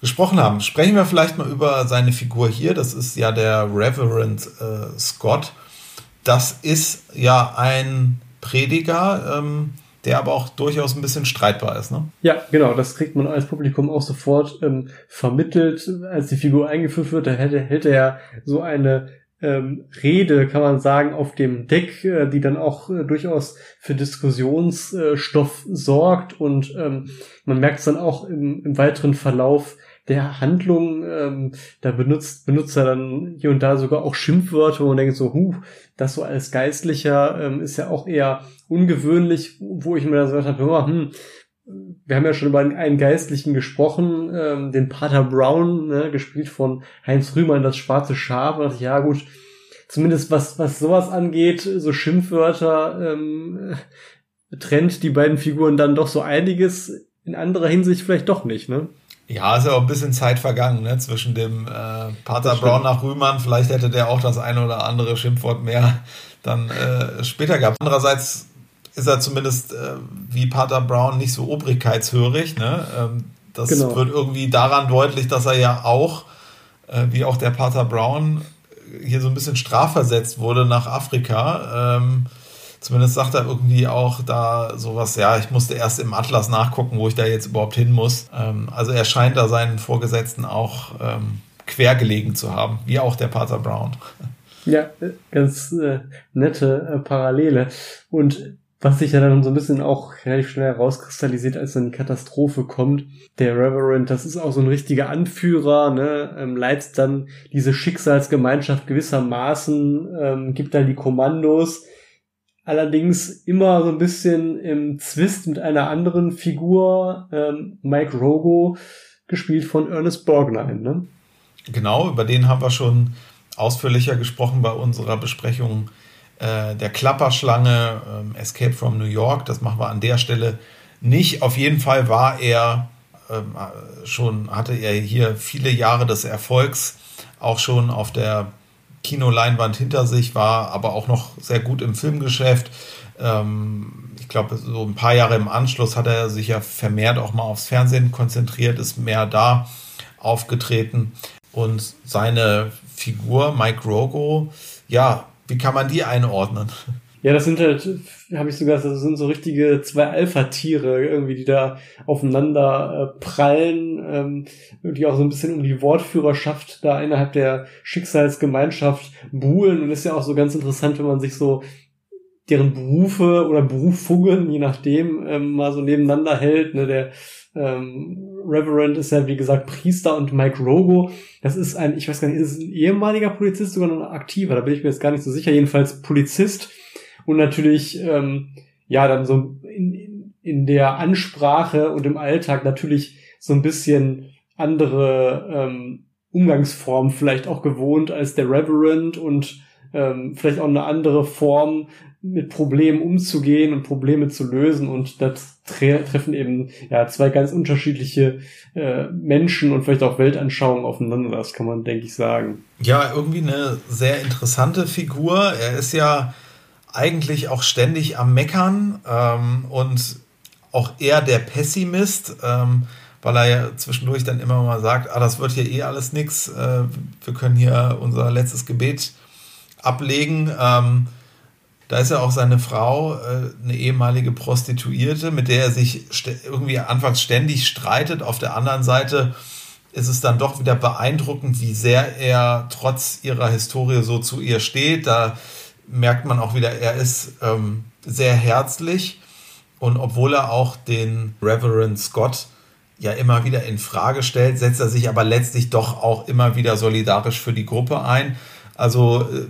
gesprochen haben. Sprechen wir vielleicht mal über seine Figur hier. Das ist ja der Reverend äh, Scott. Das ist ja ein Prediger, ähm, der aber auch durchaus ein bisschen streitbar ist. Ne? Ja, genau, das kriegt man als Publikum auch sofort ähm, vermittelt, als die Figur eingeführt wird. Da hält, hält er ja so eine ähm, Rede, kann man sagen, auf dem Deck, äh, die dann auch äh, durchaus für Diskussionsstoff äh, sorgt und ähm, man merkt es dann auch im, im weiteren Verlauf, der Handlung, ähm, da benutzt, benutzt er dann hier und da sogar auch Schimpfwörter und denkt so, huh, das so als Geistlicher ähm, ist ja auch eher ungewöhnlich, wo ich mir dann so gedacht habe, hm, wir haben ja schon über einen Geistlichen gesprochen, ähm, den Pater Brown, ne, gespielt von Heinz Rühmann, das schwarze Schaf. Und dachte ja gut, zumindest was, was sowas angeht, so Schimpfwörter, ähm, trennt die beiden Figuren dann doch so einiges, in anderer Hinsicht vielleicht doch nicht, ne? Ja, ist ja auch ein bisschen Zeit vergangen, ne? Zwischen dem äh, Pater Brown nach Rühmann. Vielleicht hätte der auch das eine oder andere Schimpfwort mehr dann äh, später gehabt. Andererseits ist er zumindest äh, wie Pater Brown nicht so obrigkeitshörig. Ne? Ähm, das genau. wird irgendwie daran deutlich, dass er ja auch, äh, wie auch der Pater Brown, hier so ein bisschen strafversetzt wurde nach Afrika. Ähm, Zumindest sagt er irgendwie auch da sowas, ja, ich musste erst im Atlas nachgucken, wo ich da jetzt überhaupt hin muss. Ähm, also er scheint da seinen Vorgesetzten auch ähm, quergelegen zu haben, wie auch der Pater Brown. Ja, ganz äh, nette äh, Parallele. Und was sich ja dann so ein bisschen auch relativ schnell herauskristallisiert, als dann die Katastrophe kommt. Der Reverend, das ist auch so ein richtiger Anführer, ne, ähm, leitet dann diese Schicksalsgemeinschaft gewissermaßen, ähm, gibt dann die Kommandos, allerdings immer so ein bisschen im Zwist mit einer anderen Figur, ähm, Mike Rogo, gespielt von Ernest Borgnine. Ne? Genau, über den haben wir schon ausführlicher gesprochen bei unserer Besprechung äh, der Klapperschlange äh, Escape from New York. Das machen wir an der Stelle nicht. Auf jeden Fall war er ähm, äh, schon, hatte er hier viele Jahre des Erfolgs, auch schon auf der Kinoleinwand hinter sich, war aber auch noch sehr gut im Filmgeschäft. Ähm, ich glaube, so ein paar Jahre im Anschluss hat er sich ja vermehrt auch mal aufs Fernsehen konzentriert, ist mehr da aufgetreten. Und seine Figur, Mike Rogo, ja, wie kann man die einordnen? Ja, das sind halt, habe ich sogar, das sind so richtige zwei Alpha-Tiere irgendwie, die da aufeinander äh, prallen, ähm, die auch so ein bisschen um die Wortführerschaft da innerhalb der Schicksalsgemeinschaft buhlen und ist ja auch so ganz interessant, wenn man sich so deren Berufe oder Berufungen, je nachdem, ähm, mal so nebeneinander hält. Ne? Der ähm, Reverend ist ja, wie gesagt, Priester und Mike Rogo. Das ist ein, ich weiß gar nicht, ist es ein ehemaliger Polizist, sogar noch ein aktiver, da bin ich mir jetzt gar nicht so sicher. Jedenfalls Polizist und natürlich, ähm, ja, dann so in, in der Ansprache und im Alltag natürlich so ein bisschen andere ähm, Umgangsform vielleicht auch gewohnt als der Reverend und ähm, vielleicht auch eine andere Form mit Problemen umzugehen und Probleme zu lösen und das tre treffen eben ja zwei ganz unterschiedliche äh, Menschen und vielleicht auch Weltanschauungen aufeinander, das kann man denke ich sagen. Ja, irgendwie eine sehr interessante Figur. Er ist ja eigentlich auch ständig am Meckern ähm, und auch eher der Pessimist, ähm, weil er ja zwischendurch dann immer mal sagt, ah, das wird hier eh alles nix, äh, wir können hier unser letztes Gebet ablegen. Ähm, da ist ja auch seine Frau, äh, eine ehemalige Prostituierte, mit der er sich irgendwie anfangs ständig streitet. Auf der anderen Seite ist es dann doch wieder beeindruckend, wie sehr er trotz ihrer Historie so zu ihr steht. Da merkt man auch wieder, er ist ähm, sehr herzlich und obwohl er auch den Reverend Scott ja immer wieder in Frage stellt, setzt er sich aber letztlich doch auch immer wieder solidarisch für die Gruppe ein. Also äh,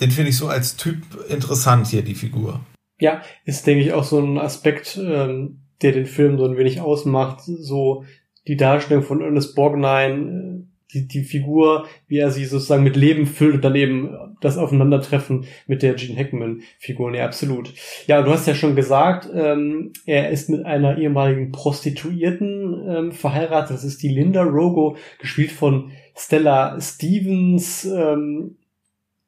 den finde ich so als Typ interessant hier, die Figur. Ja, ist, denke ich, auch so ein Aspekt, ähm, der den Film so ein wenig ausmacht. So die Darstellung von Ernest Borgnine, äh, die, die Figur, wie er sie sozusagen mit Leben füllt und dann eben das Aufeinandertreffen mit der Gene Hackman-Figur. Ja, absolut. Ja, du hast ja schon gesagt, ähm, er ist mit einer ehemaligen Prostituierten ähm, verheiratet. Das ist die Linda Rogo, gespielt von Stella Stevens. Ähm,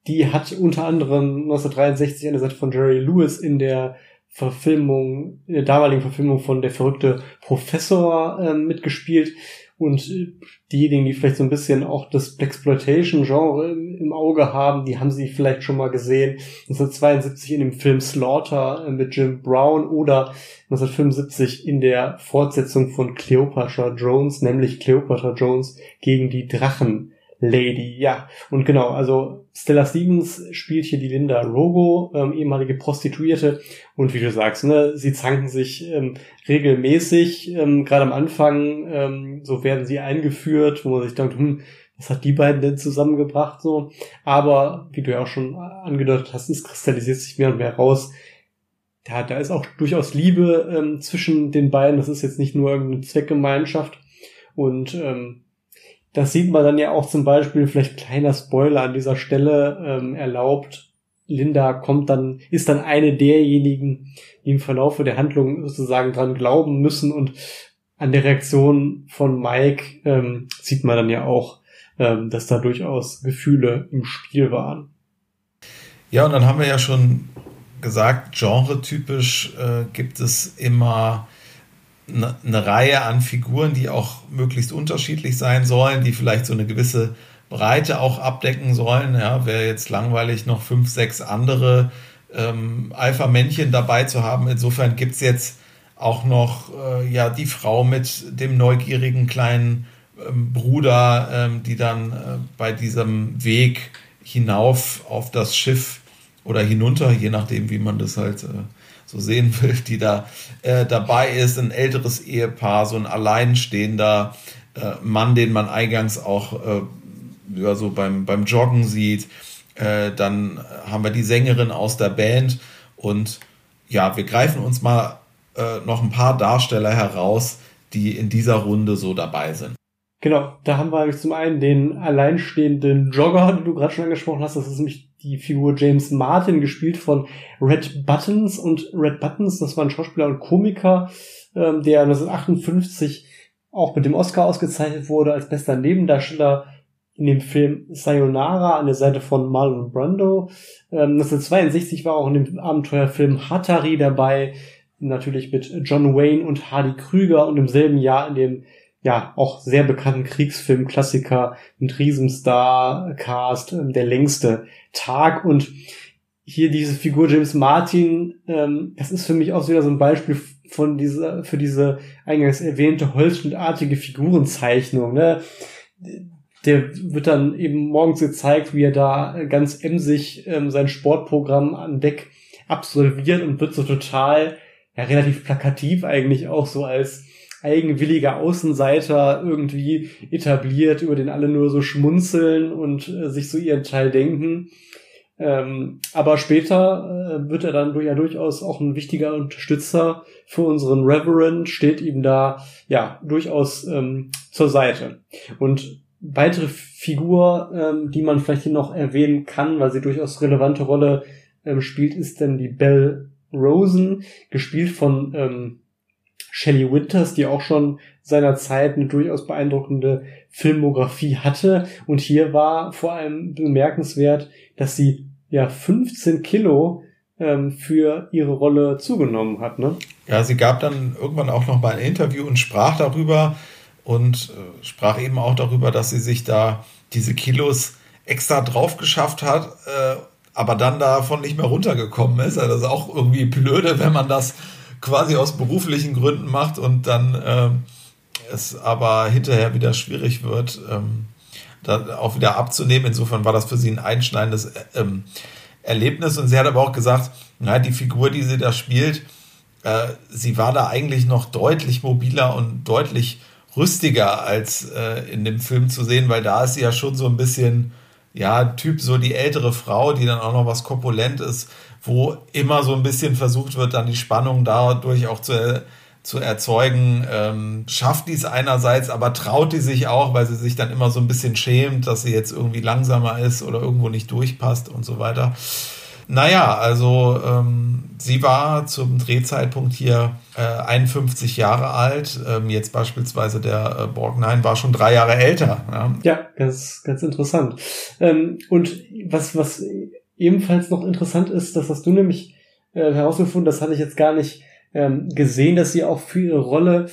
die hat unter anderem 1963 an der Seite von Jerry Lewis in der Verfilmung, in der damaligen Verfilmung von Der verrückte Professor äh, mitgespielt. Und diejenigen, die vielleicht so ein bisschen auch das Blaxploitation-Genre im Auge haben, die haben sie vielleicht schon mal gesehen. 1972 in dem Film Slaughter äh, mit Jim Brown oder 1975 in der Fortsetzung von Cleopatra Jones, nämlich Cleopatra Jones gegen die Drachen. Lady, ja. Und genau, also Stella Stevens spielt hier die Linda Rogo, ähm, ehemalige Prostituierte. Und wie du sagst, ne, sie zanken sich ähm, regelmäßig, ähm, gerade am Anfang, ähm, so werden sie eingeführt, wo man sich denkt, hm, was hat die beiden denn zusammengebracht so? Aber wie du ja auch schon angedeutet hast, es kristallisiert sich mehr und mehr raus. Ja, da ist auch durchaus Liebe ähm, zwischen den beiden. Das ist jetzt nicht nur irgendeine Zweckgemeinschaft. Und ähm, das sieht man dann ja auch zum Beispiel, vielleicht kleiner Spoiler an dieser Stelle ähm, erlaubt. Linda kommt dann, ist dann eine derjenigen, die im Verlaufe der Handlung sozusagen dran glauben müssen und an der Reaktion von Mike ähm, sieht man dann ja auch, ähm, dass da durchaus Gefühle im Spiel waren. Ja, und dann haben wir ja schon gesagt, genretypisch äh, gibt es immer eine, eine Reihe an Figuren, die auch möglichst unterschiedlich sein sollen, die vielleicht so eine gewisse Breite auch abdecken sollen. Ja, wäre jetzt langweilig, noch fünf, sechs andere ähm, Alpha-Männchen dabei zu haben. Insofern gibt es jetzt auch noch äh, ja, die Frau mit dem neugierigen kleinen ähm, Bruder, ähm, die dann äh, bei diesem Weg hinauf auf das Schiff oder hinunter, je nachdem, wie man das halt äh, so sehen will, die da äh, dabei ist, ein älteres Ehepaar, so ein alleinstehender äh, Mann, den man eingangs auch äh, ja, so beim, beim Joggen sieht. Äh, dann haben wir die Sängerin aus der Band und ja, wir greifen uns mal äh, noch ein paar Darsteller heraus, die in dieser Runde so dabei sind. Genau, da haben wir zum einen den alleinstehenden Jogger, den du gerade schon angesprochen hast. Das ist nämlich die Figur James Martin, gespielt von Red Buttons. Und Red Buttons, das war ein Schauspieler und Komiker, ähm, der 1958 auch mit dem Oscar ausgezeichnet wurde als bester Nebendarsteller in dem Film Sayonara an der Seite von Marlon Brando. Ähm, 1962 war auch in dem Abenteuerfilm Hatari dabei, natürlich mit John Wayne und Hardy Krüger und im selben Jahr in dem ja, auch sehr bekannten Kriegsfilm-Klassiker mit Riesenstar-Cast, ähm, der längste Tag. Und hier diese Figur James Martin, ähm, das ist für mich auch wieder so ein Beispiel von dieser, für diese eingangs erwähnte holzschnittartige Figurenzeichnung, ne? Der wird dann eben morgens gezeigt, wie er da ganz emsig ähm, sein Sportprogramm an Deck absolviert und wird so total, ja, relativ plakativ eigentlich auch so als eigenwilliger Außenseiter irgendwie etabliert, über den alle nur so schmunzeln und äh, sich so ihren Teil denken. Ähm, aber später äh, wird er dann ja durchaus auch ein wichtiger Unterstützer für unseren Reverend, steht ihm da ja durchaus ähm, zur Seite. Und weitere Figur, ähm, die man vielleicht hier noch erwähnen kann, weil sie durchaus relevante Rolle ähm, spielt, ist dann die Belle Rosen, gespielt von ähm, Shelley Winters, die auch schon seiner Zeit eine durchaus beeindruckende Filmografie hatte. Und hier war vor allem bemerkenswert, dass sie ja 15 Kilo ähm, für ihre Rolle zugenommen hat. Ne? Ja, sie gab dann irgendwann auch noch mal ein Interview und sprach darüber und äh, sprach eben auch darüber, dass sie sich da diese Kilos extra drauf geschafft hat, äh, aber dann davon nicht mehr runtergekommen ist. Also das ist auch irgendwie blöde, wenn man das quasi aus beruflichen Gründen macht und dann äh, es aber hinterher wieder schwierig wird. Ähm, da auch wieder abzunehmen. Insofern war das für sie ein einschneidendes ähm, Erlebnis. Und sie hat aber auch gesagt, na, die Figur, die sie da spielt, äh, sie war da eigentlich noch deutlich mobiler und deutlich rüstiger als äh, in dem Film zu sehen, weil da ist sie ja schon so ein bisschen, ja, Typ so die ältere Frau, die dann auch noch was korpulent ist, wo immer so ein bisschen versucht wird, dann die Spannung dadurch auch zu zu erzeugen, ähm, schafft dies einerseits, aber traut die sich auch, weil sie sich dann immer so ein bisschen schämt, dass sie jetzt irgendwie langsamer ist oder irgendwo nicht durchpasst und so weiter. Naja, also ähm, sie war zum Drehzeitpunkt hier äh, 51 Jahre alt. Ähm, jetzt beispielsweise der äh, Borgnine war schon drei Jahre älter. Ja, ja ganz, ganz interessant. Ähm, und was, was ebenfalls noch interessant ist, das hast du nämlich äh, herausgefunden, das hatte ich jetzt gar nicht ähm, gesehen, dass sie auch für ihre Rolle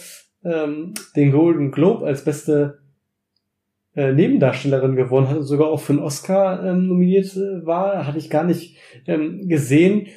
ähm, den Golden Globe als beste äh, Nebendarstellerin gewonnen hat und sogar auch für einen Oscar ähm, nominiert äh, war. Hatte ich gar nicht ähm, gesehen.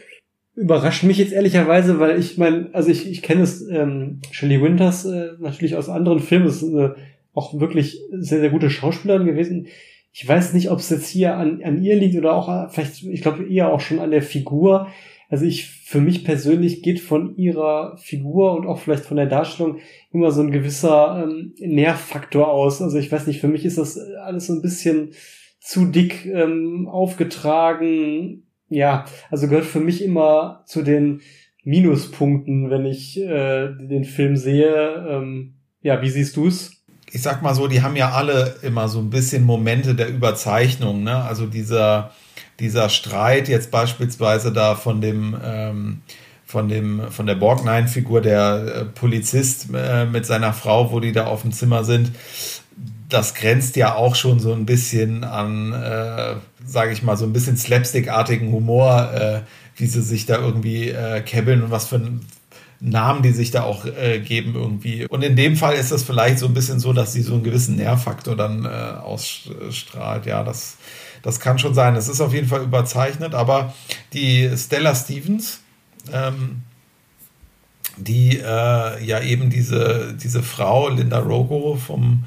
Überrascht mich jetzt ehrlicherweise, weil ich mein, also ich, ich kenne es, ähm, Shelley Winters äh, natürlich aus anderen Filmen, ist eine auch wirklich sehr, sehr gute Schauspielerin gewesen. Ich weiß nicht, ob es jetzt hier an, an ihr liegt oder auch vielleicht, ich glaube eher auch schon an der Figur. Also ich, für mich persönlich geht von ihrer Figur und auch vielleicht von der Darstellung immer so ein gewisser ähm, Nervfaktor aus. Also ich weiß nicht, für mich ist das alles so ein bisschen zu dick ähm, aufgetragen. Ja, also gehört für mich immer zu den Minuspunkten, wenn ich äh, den Film sehe. Ähm, ja, wie siehst du's? Ich sag mal so, die haben ja alle immer so ein bisschen Momente der Überzeichnung, ne? Also dieser dieser Streit jetzt beispielsweise da von dem ähm, von dem von der Borgnine-Figur der äh, Polizist äh, mit seiner Frau, wo die da auf dem Zimmer sind, das grenzt ja auch schon so ein bisschen an, äh, sage ich mal, so ein bisschen slapstickartigen Humor, äh, wie sie sich da irgendwie äh, kebbeln und was für ein Namen, die sich da auch äh, geben irgendwie. Und in dem Fall ist das vielleicht so ein bisschen so, dass sie so einen gewissen Nährfaktor dann äh, ausstrahlt. Ja, das das kann schon sein. Es ist auf jeden Fall überzeichnet, aber die Stella Stevens, ähm, die äh, ja eben diese, diese Frau, Linda Rogo vom,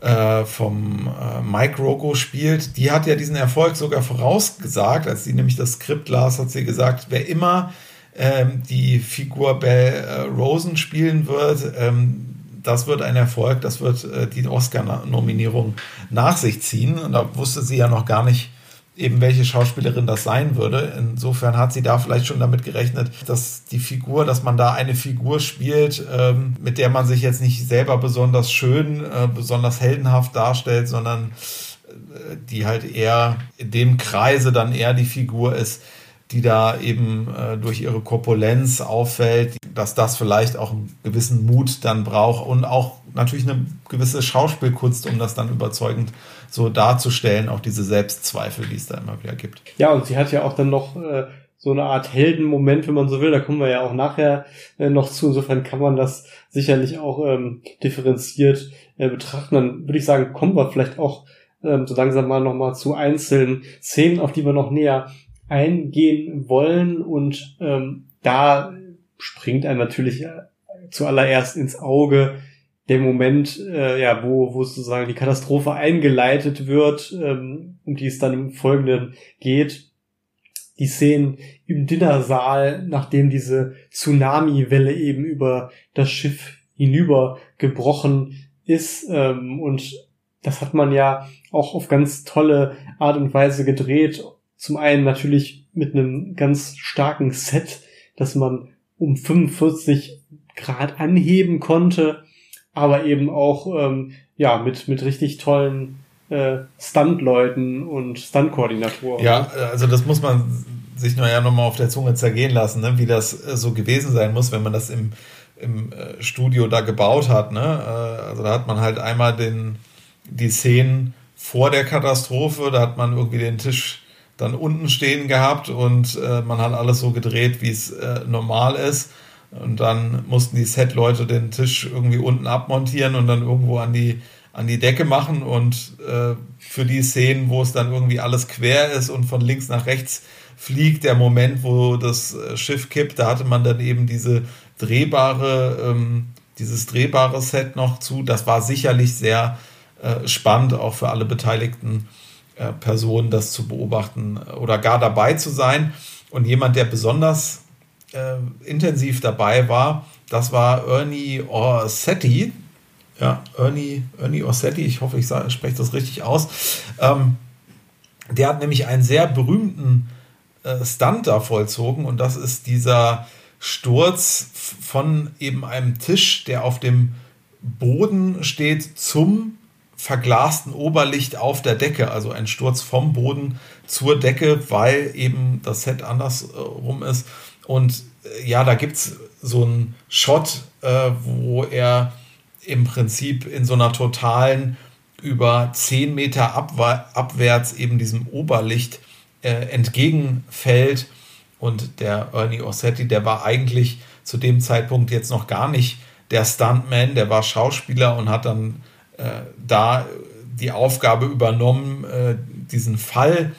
äh, vom äh, Mike Rogo spielt, die hat ja diesen Erfolg sogar vorausgesagt. Als sie nämlich das Skript las, hat sie gesagt, wer immer ähm, die Figur Belle äh, Rosen spielen wird, ähm, das wird ein Erfolg, das wird äh, die Oscar-Nominierung nach sich ziehen. Und da wusste sie ja noch gar nicht, eben welche Schauspielerin das sein würde. Insofern hat sie da vielleicht schon damit gerechnet, dass die Figur, dass man da eine Figur spielt, ähm, mit der man sich jetzt nicht selber besonders schön, äh, besonders heldenhaft darstellt, sondern äh, die halt eher in dem Kreise dann eher die Figur ist, die da eben äh, durch ihre Korpulenz auffällt, dass das vielleicht auch einen gewissen Mut dann braucht und auch natürlich eine gewisse Schauspielkunst, um das dann überzeugend so darzustellen, auch diese Selbstzweifel, die es da immer wieder gibt. Ja, und sie hat ja auch dann noch äh, so eine Art Heldenmoment, wenn man so will, da kommen wir ja auch nachher äh, noch zu, insofern kann man das sicherlich auch ähm, differenziert äh, betrachten. Dann würde ich sagen, kommen wir vielleicht auch ähm, so langsam mal nochmal zu einzelnen Szenen, auf die wir noch näher eingehen wollen und ähm, da springt einem natürlich zuallererst ins Auge der Moment, äh, ja, wo, wo sozusagen die Katastrophe eingeleitet wird, ähm, um die es dann im Folgenden geht. Die Szenen im Dinnersaal, nachdem diese Tsunami-Welle eben über das Schiff hinübergebrochen ist. Ähm, und das hat man ja auch auf ganz tolle Art und Weise gedreht. Zum einen natürlich mit einem ganz starken Set, dass man um 45 Grad anheben konnte, aber eben auch ähm, ja mit mit richtig tollen äh, Stuntleuten und Stuntkoordinatoren. Ja, also das muss man sich nur ja nochmal auf der Zunge zergehen lassen, ne? wie das äh, so gewesen sein muss, wenn man das im, im äh, Studio da gebaut hat. Ne? Äh, also da hat man halt einmal den, die Szenen vor der Katastrophe, da hat man irgendwie den Tisch dann unten stehen gehabt und äh, man hat alles so gedreht, wie es äh, normal ist. Und dann mussten die Set-Leute den Tisch irgendwie unten abmontieren und dann irgendwo an die, an die Decke machen. Und äh, für die Szenen, wo es dann irgendwie alles quer ist und von links nach rechts fliegt, der Moment, wo das äh, Schiff kippt, da hatte man dann eben diese drehbare, ähm, dieses drehbare Set noch zu. Das war sicherlich sehr äh, spannend, auch für alle beteiligten äh, Personen, das zu beobachten oder gar dabei zu sein. Und jemand, der besonders äh, intensiv dabei war, das war Ernie Orsetti. Ja, Ernie, Ernie Orsetti, ich hoffe, ich spreche das richtig aus. Ähm, der hat nämlich einen sehr berühmten äh, Stunt da vollzogen und das ist dieser Sturz von eben einem Tisch, der auf dem Boden steht, zum verglasten Oberlicht auf der Decke, also ein Sturz vom Boden zur Decke, weil eben das Set andersrum ist. Und äh, ja, da gibt es so einen Shot, äh, wo er im Prinzip in so einer totalen über 10 Meter abwärts eben diesem Oberlicht äh, entgegenfällt. Und der Ernie Orsetti, der war eigentlich zu dem Zeitpunkt jetzt noch gar nicht der Stuntman, der war Schauspieler und hat dann äh, da die Aufgabe übernommen, äh, diesen Fall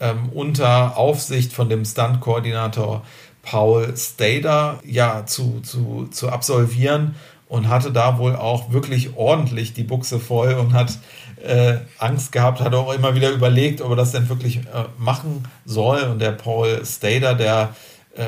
ähm, unter Aufsicht von dem Stunt-Koordinator Paul Stader ja zu, zu, zu absolvieren und hatte da wohl auch wirklich ordentlich die Buchse voll und hat äh, Angst gehabt, hat auch immer wieder überlegt, ob er das denn wirklich äh, machen soll. Und der Paul Stader, der äh,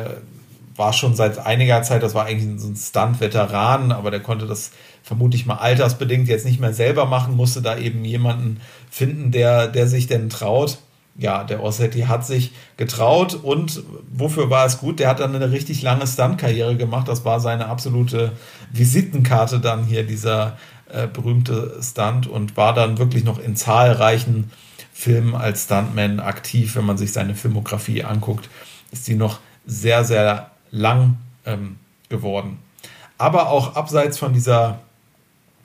war schon seit einiger Zeit, das war eigentlich so ein Stunt-Veteran, aber der konnte das vermutlich mal altersbedingt jetzt nicht mehr selber machen, musste da eben jemanden finden, der, der sich denn traut ja, der Ossetti hat sich getraut und wofür war es gut? Der hat dann eine richtig lange Stunt-Karriere gemacht. Das war seine absolute Visitenkarte dann hier, dieser äh, berühmte Stunt und war dann wirklich noch in zahlreichen Filmen als Stuntman aktiv. Wenn man sich seine Filmografie anguckt, ist die noch sehr, sehr lang ähm, geworden. Aber auch abseits von dieser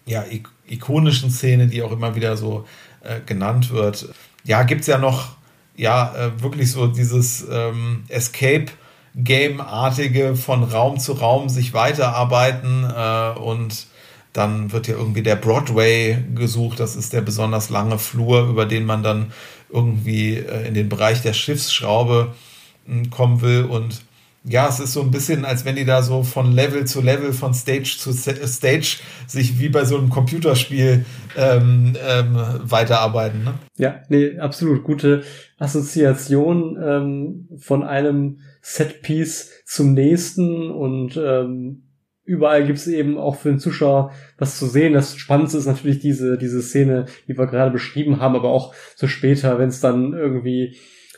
ja, ikonischen Szene, die auch immer wieder so äh, genannt wird, ja, gibt es ja noch ja äh, wirklich so dieses ähm, Escape. Game-artige von Raum zu Raum sich weiterarbeiten äh, und dann wird ja irgendwie der Broadway gesucht. Das ist der besonders lange Flur, über den man dann irgendwie äh, in den Bereich der Schiffsschraube äh, kommen will. Und ja, es ist so ein bisschen, als wenn die da so von Level zu Level, von Stage zu Stage sich wie bei so einem Computerspiel ähm, ähm, weiterarbeiten. Ne? Ja, nee, absolut gute Assoziation ähm, von einem Setpiece zum nächsten und ähm, überall gibt's eben auch für den Zuschauer was zu sehen. Das Spannendste ist natürlich diese, diese Szene, die wir gerade beschrieben haben, aber auch so später, wenn es dann irgendwie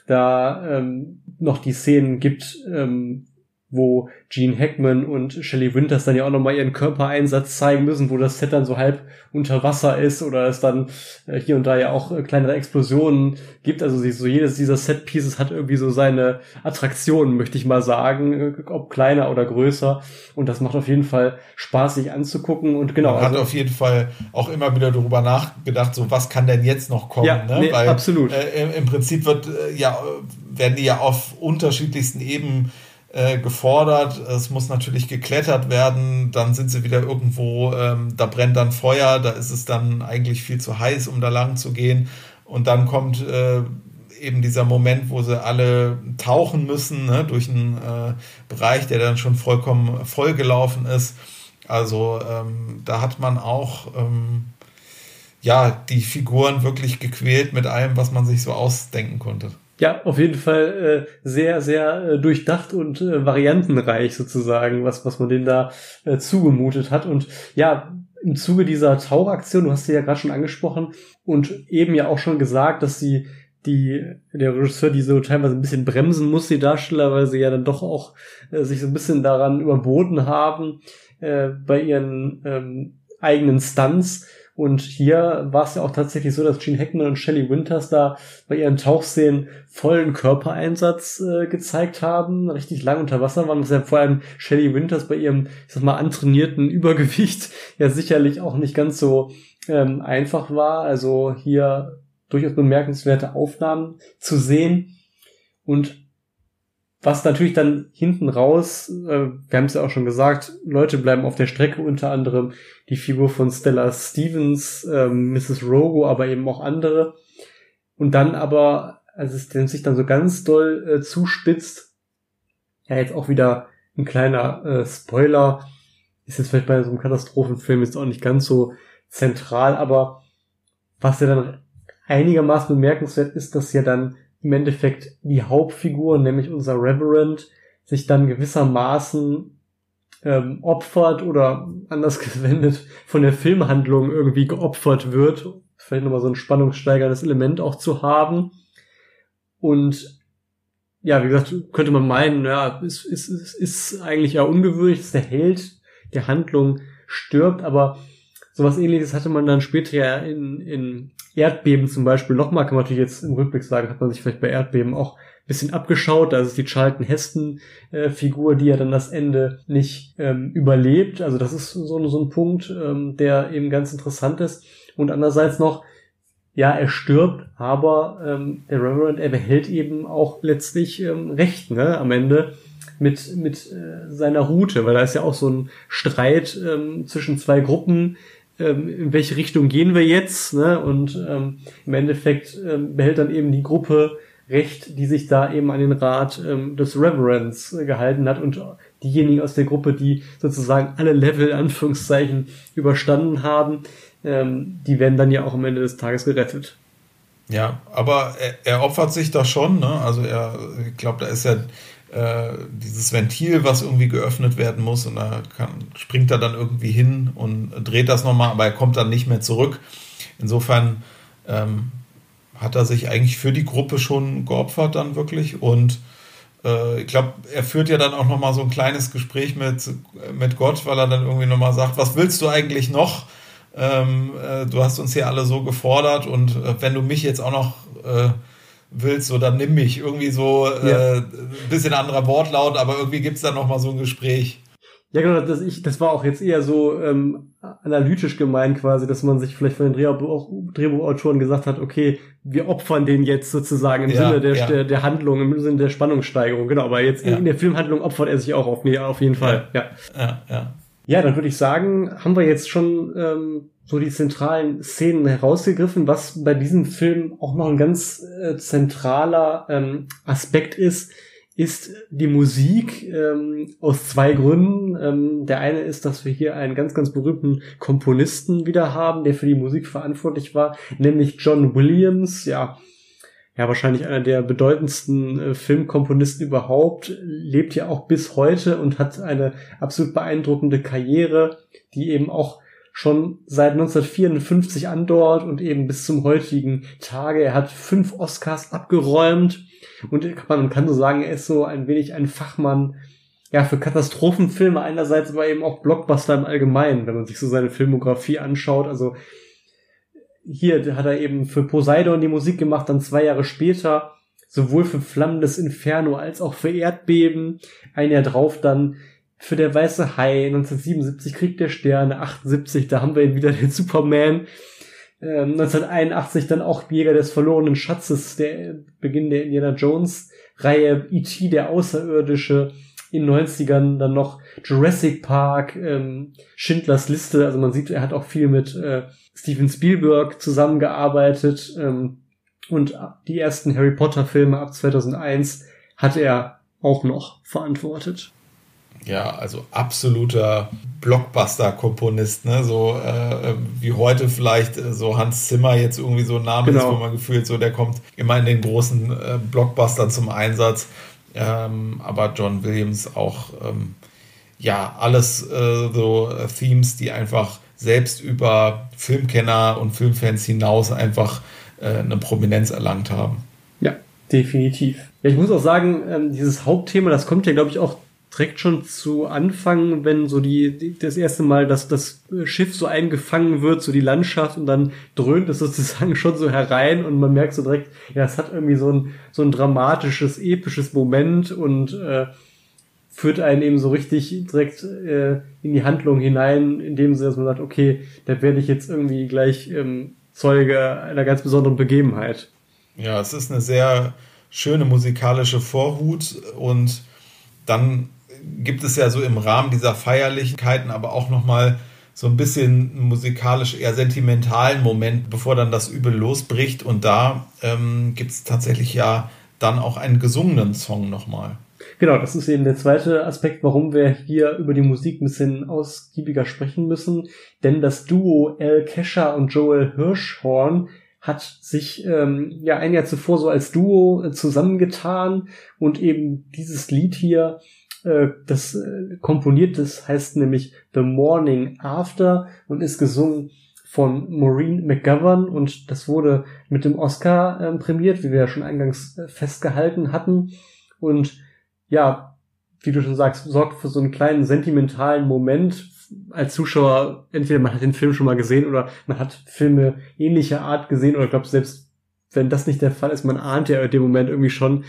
da ähm, noch die Szenen gibt, ähm, wo Gene Hackman und Shelley Winters dann ja auch nochmal ihren Körpereinsatz zeigen müssen, wo das Set dann so halb unter Wasser ist oder es dann äh, hier und da ja auch äh, kleinere Explosionen gibt. Also so jedes dieser Set-Pieces hat irgendwie so seine Attraktionen, möchte ich mal sagen, äh, ob kleiner oder größer. Und das macht auf jeden Fall Spaß, sich anzugucken. Und genau. Man hat also, auf jeden Fall auch immer wieder darüber nachgedacht, so was kann denn jetzt noch kommen? Ja, ne? nee, Weil, absolut. Äh, Im Prinzip wird ja werden die ja auf unterschiedlichsten Ebenen äh, gefordert. Es muss natürlich geklettert werden. Dann sind sie wieder irgendwo, ähm, da brennt dann Feuer, da ist es dann eigentlich viel zu heiß, um da lang zu gehen. Und dann kommt äh, eben dieser Moment, wo sie alle tauchen müssen, ne, durch einen äh, Bereich, der dann schon vollkommen vollgelaufen ist. Also ähm, da hat man auch ähm, ja die Figuren wirklich gequält mit allem, was man sich so ausdenken konnte. Ja, auf jeden Fall äh, sehr, sehr äh, durchdacht und äh, variantenreich sozusagen, was, was man denen da äh, zugemutet hat. Und ja, im Zuge dieser Tauchaktion, du hast sie ja gerade schon angesprochen und eben ja auch schon gesagt, dass sie die, der Regisseur, die so teilweise ein bisschen bremsen muss, die Darsteller, weil sie ja dann doch auch äh, sich so ein bisschen daran überboten haben äh, bei ihren ähm, eigenen Stunts. Und hier war es ja auch tatsächlich so, dass Gene Hackman und Shelley Winters da bei ihren Tauchszenen vollen Körpereinsatz äh, gezeigt haben, richtig lang unter Wasser waren, was ja vor allem Shelley Winters bei ihrem, ich sag mal, antrainierten Übergewicht ja sicherlich auch nicht ganz so ähm, einfach war. Also hier durchaus bemerkenswerte Aufnahmen zu sehen. Und was natürlich dann hinten raus, äh, wir haben es ja auch schon gesagt, Leute bleiben auf der Strecke, unter anderem die Figur von Stella Stevens, äh, Mrs. Rogo, aber eben auch andere. Und dann aber, als es sich dann so ganz doll äh, zuspitzt, ja jetzt auch wieder ein kleiner äh, Spoiler, ist jetzt vielleicht bei so einem Katastrophenfilm jetzt auch nicht ganz so zentral, aber was ja dann einigermaßen bemerkenswert ist, dass ja dann im Endeffekt die Hauptfigur, nämlich unser Reverend, sich dann gewissermaßen ähm, opfert oder anders gewendet von der Filmhandlung irgendwie geopfert wird. Vielleicht nochmal so ein spannungssteigerndes Element auch zu haben. Und ja, wie gesagt, könnte man meinen, ja, ist, ist, ist, ist eigentlich ja ungewöhnlich, dass der Held der Handlung stirbt, aber sowas ähnliches hatte man dann später ja in, in Erdbeben zum Beispiel nochmal, kann man natürlich jetzt im Rückblick sagen, hat man sich vielleicht bei Erdbeben auch ein bisschen abgeschaut. Da ist die Charlton Heston äh, die ja dann das Ende nicht ähm, überlebt. Also das ist so, so ein Punkt, ähm, der eben ganz interessant ist. Und andererseits noch, ja, er stirbt, aber ähm, der Reverend, er behält eben auch letztlich ähm, Recht, ne, am Ende mit, mit äh, seiner Route, weil da ist ja auch so ein Streit ähm, zwischen zwei Gruppen, ähm, in welche Richtung gehen wir jetzt, ne? Und ähm, im Endeffekt ähm, behält dann eben die Gruppe Recht, die sich da eben an den Rat ähm, des Reverends äh, gehalten hat und diejenigen aus der Gruppe, die sozusagen alle Level, Anführungszeichen, überstanden haben, ähm, die werden dann ja auch am Ende des Tages gerettet. Ja, aber er, er opfert sich da schon, ne? Also er, ich glaube, da ist ja äh, dieses Ventil, was irgendwie geöffnet werden muss und da kann, springt er dann irgendwie hin und dreht das nochmal, aber er kommt dann nicht mehr zurück. Insofern ähm, hat er sich eigentlich für die Gruppe schon geopfert dann wirklich und äh, ich glaube, er führt ja dann auch nochmal so ein kleines Gespräch mit, mit Gott, weil er dann irgendwie nochmal sagt, was willst du eigentlich noch? Ähm, äh, du hast uns hier alle so gefordert und äh, wenn du mich jetzt auch noch äh, willst, dann nimm mich. Irgendwie so ja. äh, bisschen anderer Wortlaut, aber irgendwie gibt's da nochmal so ein Gespräch. Ja, genau, das, ich, das war auch jetzt eher so ähm, analytisch gemeint quasi, dass man sich vielleicht von den Drehbuch, Drehbuchautoren gesagt hat, okay, wir opfern den jetzt sozusagen im ja, Sinne der, ja. der, der Handlung, im Sinne der Spannungssteigerung, genau, aber jetzt in, in der Filmhandlung opfert er sich auch auf, nee, auf jeden Fall, ja. Ja, ja. Ja dann würde ich sagen, haben wir jetzt schon ähm, so die zentralen Szenen herausgegriffen, was bei diesem Film auch noch ein ganz äh, zentraler ähm, Aspekt ist, ist die Musik ähm, aus zwei Gründen. Ähm, der eine ist, dass wir hier einen ganz, ganz berühmten Komponisten wieder haben, der für die Musik verantwortlich war, nämlich John Williams, ja, ja, wahrscheinlich einer der bedeutendsten äh, Filmkomponisten überhaupt, lebt ja auch bis heute und hat eine absolut beeindruckende Karriere, die eben auch schon seit 1954 andauert und eben bis zum heutigen Tage. Er hat fünf Oscars abgeräumt und man kann so sagen, er ist so ein wenig ein Fachmann ja, für Katastrophenfilme einerseits, aber eben auch Blockbuster im Allgemeinen, wenn man sich so seine Filmografie anschaut. Also hier hat er eben für Poseidon die Musik gemacht, dann zwei Jahre später sowohl für Flammendes Inferno als auch für Erdbeben. Ein Jahr drauf dann für der Weiße Hai, 1977 Krieg der Sterne, 78, da haben wir ihn wieder den Superman. Ähm, 1981 dann auch Jäger des verlorenen Schatzes, der Beginn der Indiana Jones Reihe, E.T. der Außerirdische, in 90ern dann noch Jurassic Park, ähm, Schindlers Liste, also man sieht, er hat auch viel mit äh, Steven Spielberg zusammengearbeitet ähm, und die ersten Harry Potter Filme ab 2001 hat er auch noch verantwortet. Ja, also absoluter Blockbuster-Komponist, ne? So äh, wie heute vielleicht äh, so Hans Zimmer jetzt irgendwie so ein Name genau. ist, wo man gefühlt so, der kommt immer in den großen äh, Blockbustern zum Einsatz. Ähm, aber John Williams auch ähm, ja alles äh, so Themes, die einfach selbst über Filmkenner und Filmfans hinaus einfach äh, eine Prominenz erlangt haben. Ja, definitiv. Ja, ich muss auch sagen, ähm, dieses Hauptthema, das kommt ja, glaube ich, auch direkt schon zu Anfang, wenn so die, die, das erste Mal, dass das Schiff so eingefangen wird, so die Landschaft und dann dröhnt es sozusagen schon so herein und man merkt so direkt, ja, es hat irgendwie so ein, so ein dramatisches, episches Moment und äh, führt einen eben so richtig direkt äh, in die Handlung hinein, indem sie, dass man sagt, okay, da werde ich jetzt irgendwie gleich ähm, Zeuge einer ganz besonderen Begebenheit. Ja, es ist eine sehr schöne musikalische Vorhut und dann gibt es ja so im Rahmen dieser Feierlichkeiten aber auch nochmal so ein bisschen musikalisch eher sentimentalen Moment, bevor dann das Übel losbricht. Und da ähm, gibt es tatsächlich ja dann auch einen gesungenen Song nochmal. Genau, das ist eben der zweite Aspekt, warum wir hier über die Musik ein bisschen ausgiebiger sprechen müssen. Denn das Duo Al Kesha und Joel Hirschhorn hat sich ähm, ja ein Jahr zuvor so als Duo äh, zusammengetan und eben dieses Lied hier das äh, komponiert, das heißt nämlich The Morning After und ist gesungen von Maureen McGovern und das wurde mit dem Oscar äh, prämiert, wie wir ja schon eingangs äh, festgehalten hatten. Und ja, wie du schon sagst, sorgt für so einen kleinen sentimentalen Moment als Zuschauer. Entweder man hat den Film schon mal gesehen oder man hat Filme ähnlicher Art gesehen oder ich glaube selbst wenn das nicht der Fall ist, man ahnt ja in dem Moment irgendwie schon,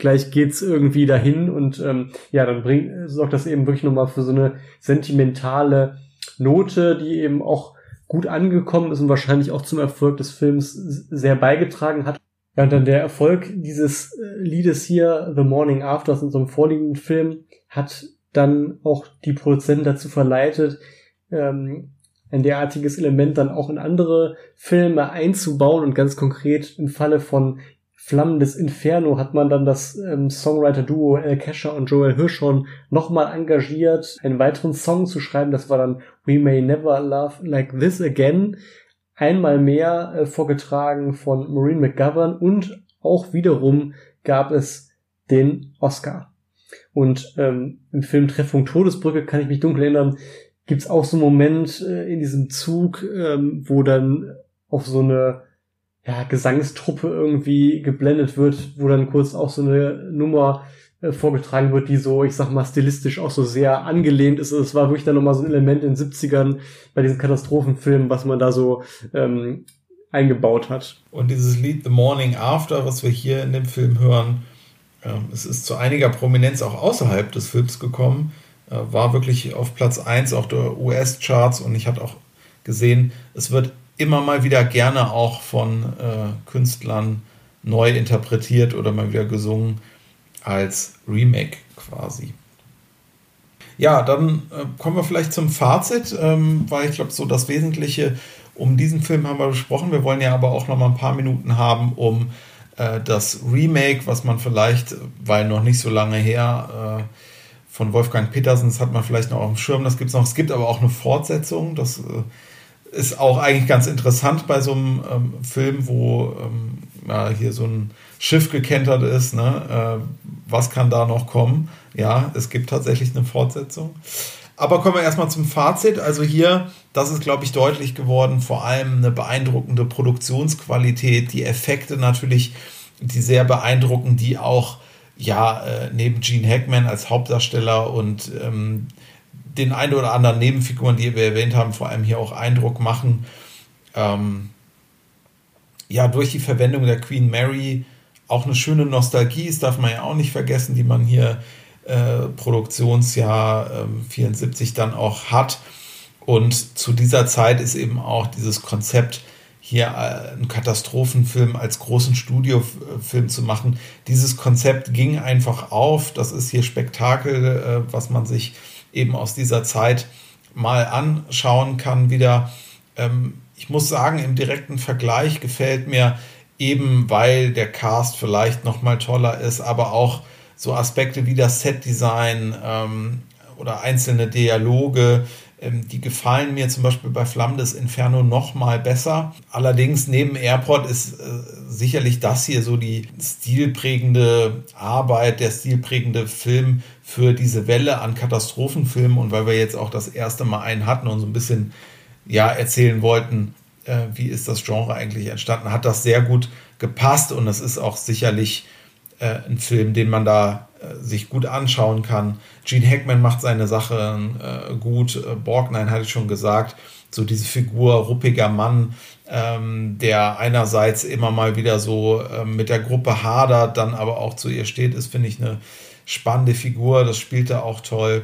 gleich geht's irgendwie dahin und ähm, ja, dann bringt, sorgt das eben wirklich nochmal für so eine sentimentale Note, die eben auch gut angekommen ist und wahrscheinlich auch zum Erfolg des Films sehr beigetragen hat. Ja, und dann der Erfolg dieses äh, Liedes hier, The Morning After, aus unserem vorliegenden Film, hat dann auch die Produzenten dazu verleitet, ähm, ein derartiges Element dann auch in andere Filme einzubauen und ganz konkret im Falle von Flammen des Inferno hat man dann das ähm, Songwriter-Duo El Kesher und Joel Hirschhorn nochmal engagiert, einen weiteren Song zu schreiben. Das war dann We May Never Love Like This Again. Einmal mehr äh, vorgetragen von Maureen McGovern und auch wiederum gab es den Oscar. Und ähm, im Film Treffung Todesbrücke kann ich mich dunkel erinnern, gibt's auch so einen Moment äh, in diesem Zug, ähm, wo dann auf so eine ja, Gesangstruppe irgendwie geblendet wird, wo dann kurz auch so eine Nummer äh, vorgetragen wird, die so, ich sag mal, stilistisch auch so sehr angelehnt ist. Es war wirklich dann nochmal so ein Element in den 70ern bei diesen Katastrophenfilmen, was man da so ähm, eingebaut hat. Und dieses Lied The Morning After, was wir hier in dem Film hören, ähm, es ist zu einiger Prominenz auch außerhalb des Films gekommen, äh, war wirklich auf Platz 1 auch der US-Charts und ich hatte auch gesehen, es wird immer mal wieder gerne auch von äh, Künstlern neu interpretiert oder mal wieder gesungen als Remake quasi. Ja, dann äh, kommen wir vielleicht zum Fazit, ähm, weil ich glaube, so das Wesentliche um diesen Film haben wir besprochen. Wir wollen ja aber auch noch mal ein paar Minuten haben, um äh, das Remake, was man vielleicht, weil noch nicht so lange her, äh, von Wolfgang Petersen, das hat man vielleicht noch auf dem Schirm, das gibt es noch. Es gibt aber auch eine Fortsetzung, das äh, ist auch eigentlich ganz interessant bei so einem ähm, Film, wo ähm, ja, hier so ein Schiff gekentert ist. Ne? Äh, was kann da noch kommen? Ja, es gibt tatsächlich eine Fortsetzung. Aber kommen wir erstmal zum Fazit. Also hier, das ist, glaube ich, deutlich geworden, vor allem eine beeindruckende Produktionsqualität, die Effekte natürlich, die sehr beeindrucken, die auch ja äh, neben Gene Hackman als Hauptdarsteller und ähm, den ein oder anderen Nebenfiguren, die wir erwähnt haben, vor allem hier auch Eindruck machen. Ähm, ja, durch die Verwendung der Queen Mary auch eine schöne Nostalgie, das darf man ja auch nicht vergessen, die man hier äh, Produktionsjahr äh, 74 dann auch hat. Und zu dieser Zeit ist eben auch dieses Konzept, hier äh, einen Katastrophenfilm als großen Studiofilm zu machen. Dieses Konzept ging einfach auf. Das ist hier Spektakel, äh, was man sich eben aus dieser Zeit mal anschauen kann wieder. Ähm, ich muss sagen, im direkten Vergleich gefällt mir eben weil der Cast vielleicht noch mal toller ist, aber auch so Aspekte wie das Setdesign ähm, oder einzelne Dialoge, ähm, die gefallen mir zum Beispiel bei Flammen des Inferno noch mal besser. Allerdings neben Airport ist äh, sicherlich das hier so die stilprägende Arbeit, der stilprägende Film für diese Welle an Katastrophenfilmen und weil wir jetzt auch das erste Mal einen hatten und so ein bisschen ja erzählen wollten, äh, wie ist das Genre eigentlich entstanden, hat das sehr gut gepasst und es ist auch sicherlich äh, ein Film, den man da äh, sich gut anschauen kann. Gene Hackman macht seine Sache äh, gut. Äh, Borgnine hatte ich schon gesagt. So diese Figur, ruppiger Mann, ähm, der einerseits immer mal wieder so äh, mit der Gruppe hadert, dann aber auch zu ihr steht, ist, finde ich, eine spannende Figur. Das spielt er auch toll.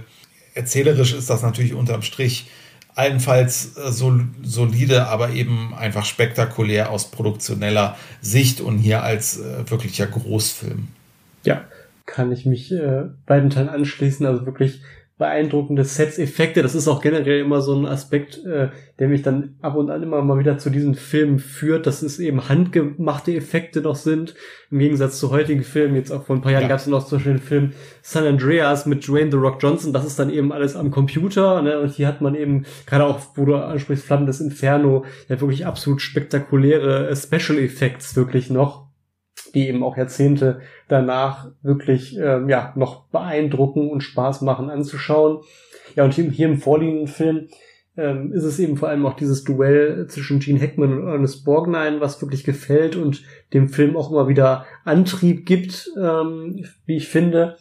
Erzählerisch ist das natürlich unterm Strich allenfalls äh, so solide, aber eben einfach spektakulär aus produktioneller Sicht und hier als äh, wirklicher Großfilm. Ja, kann ich mich äh, beiden Teilen anschließen. Also wirklich beeindruckende Sets, Effekte. Das ist auch generell immer so ein Aspekt, äh, der mich dann ab und an immer mal wieder zu diesen Filmen führt, dass es eben handgemachte Effekte noch sind. Im Gegensatz zu heutigen Filmen, jetzt auch vor ein paar Jahren ja. gab es noch zum Beispiel den Film San Andreas mit Dwayne The Rock Johnson. Das ist dann eben alles am Computer. Ne? Und hier hat man eben, gerade auch, wo du ansprichst, Flammen des Inferno, ja wirklich absolut spektakuläre äh, Special Effects wirklich noch die eben auch Jahrzehnte danach wirklich ähm, ja noch beeindrucken und Spaß machen anzuschauen. Ja, und hier im vorliegenden Film ähm, ist es eben vor allem auch dieses Duell zwischen Gene Hackman und Ernest Borgnine, was wirklich gefällt und dem Film auch immer wieder Antrieb gibt, ähm, wie ich finde.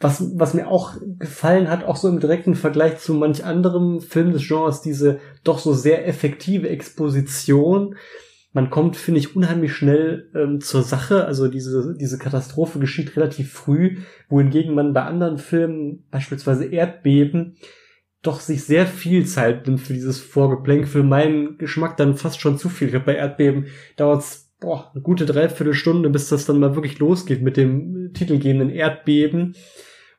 Was, was mir auch gefallen hat, auch so im direkten Vergleich zu manch anderem Film des Genres, diese doch so sehr effektive Exposition, man kommt, finde ich, unheimlich schnell ähm, zur Sache. Also diese, diese Katastrophe geschieht relativ früh, wohingegen man bei anderen Filmen, beispielsweise Erdbeben, doch sich sehr viel Zeit nimmt für dieses Vorgeplänk. Für meinen Geschmack dann fast schon zu viel. Ich glaube, bei Erdbeben dauert es eine gute Dreiviertelstunde, bis das dann mal wirklich losgeht mit dem titelgebenden Erdbeben.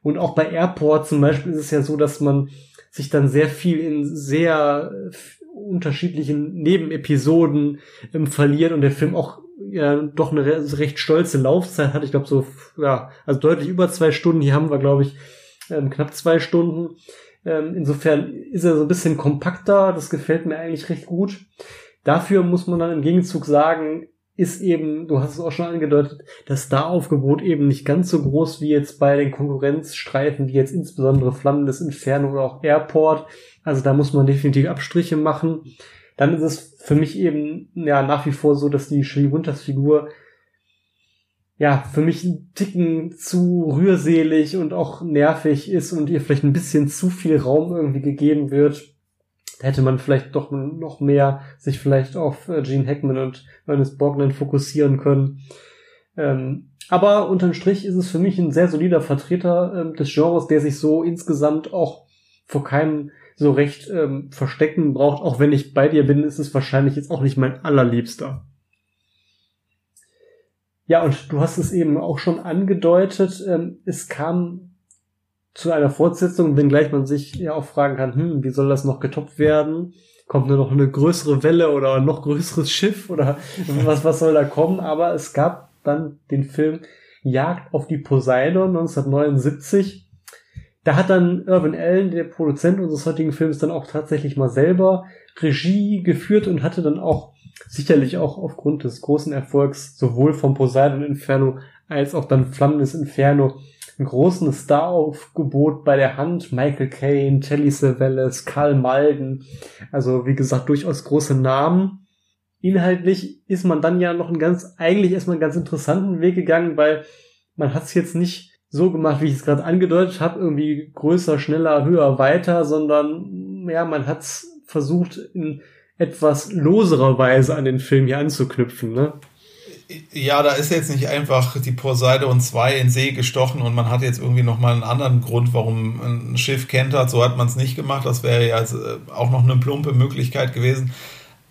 Und auch bei Airport zum Beispiel ist es ja so, dass man sich dann sehr viel in sehr unterschiedlichen Nebenepisoden ähm, verliert und der Film auch ja doch eine recht stolze Laufzeit hat. Ich glaube so, ja, also deutlich über zwei Stunden. Hier haben wir, glaube ich, ähm, knapp zwei Stunden. Ähm, insofern ist er so ein bisschen kompakter. Das gefällt mir eigentlich recht gut. Dafür muss man dann im Gegenzug sagen, ist eben, du hast es auch schon angedeutet, das Star-Aufgebot eben nicht ganz so groß wie jetzt bei den Konkurrenzstreifen, wie jetzt insbesondere Flammendes Inferno oder auch Airport. Also da muss man definitiv Abstriche machen. Dann ist es für mich eben ja nach wie vor so, dass die Shelley Winters Figur ja für mich ein Ticken zu rührselig und auch nervig ist und ihr vielleicht ein bisschen zu viel Raum irgendwie gegeben wird da hätte man vielleicht doch noch mehr sich vielleicht auf äh, Gene Hackman und Ernest Borgnine fokussieren können. Ähm, aber unterm Strich ist es für mich ein sehr solider Vertreter ähm, des Genres, der sich so insgesamt auch vor keinem so recht ähm, verstecken braucht. Auch wenn ich bei dir bin, ist es wahrscheinlich jetzt auch nicht mein allerliebster. Ja, und du hast es eben auch schon angedeutet. Ähm, es kam zu einer Fortsetzung, wenngleich man sich ja auch fragen kann, hm, wie soll das noch getoppt werden? Kommt nur noch eine größere Welle oder ein noch größeres Schiff oder was, was soll da kommen? Aber es gab dann den Film Jagd auf die Poseidon 1979. Da hat dann Irvin Allen, der Produzent unseres heutigen Films, dann auch tatsächlich mal selber Regie geführt und hatte dann auch sicherlich auch aufgrund des großen Erfolgs sowohl vom Poseidon Inferno als auch dann Flammendes Inferno einen großen Star-Aufgebot bei der Hand. Michael Caine, Telly Savalas, Karl Malden. Also, wie gesagt, durchaus große Namen. Inhaltlich ist man dann ja noch einen ganz, eigentlich erstmal einen ganz interessanten Weg gegangen, weil man hat es jetzt nicht so gemacht, wie ich es gerade angedeutet habe, irgendwie größer, schneller, höher, weiter, sondern ja, man hat es versucht, in etwas loserer Weise an den Film hier anzuknüpfen. Ne? Ja, da ist jetzt nicht einfach die Poseidon 2 in See gestochen und man hat jetzt irgendwie nochmal einen anderen Grund, warum ein Schiff kentert. So hat man es nicht gemacht. Das wäre ja äh, auch noch eine plumpe Möglichkeit gewesen.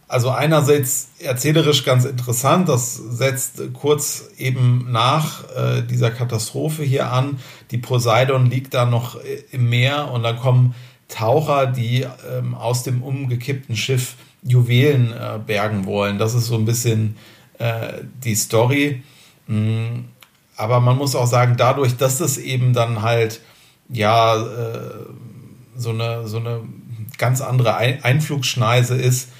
Also einerseits erzählerisch ganz interessant, das setzt kurz eben nach äh, dieser Katastrophe hier an. Die Poseidon liegt da noch äh, im Meer und dann kommen Taucher, die ähm, aus dem umgekippten Schiff Juwelen äh, bergen wollen. Das ist so ein bisschen äh, die Story. Mm, aber man muss auch sagen, dadurch, dass das eben dann halt ja äh, so eine so eine ganz andere Ein Einflugschneise ist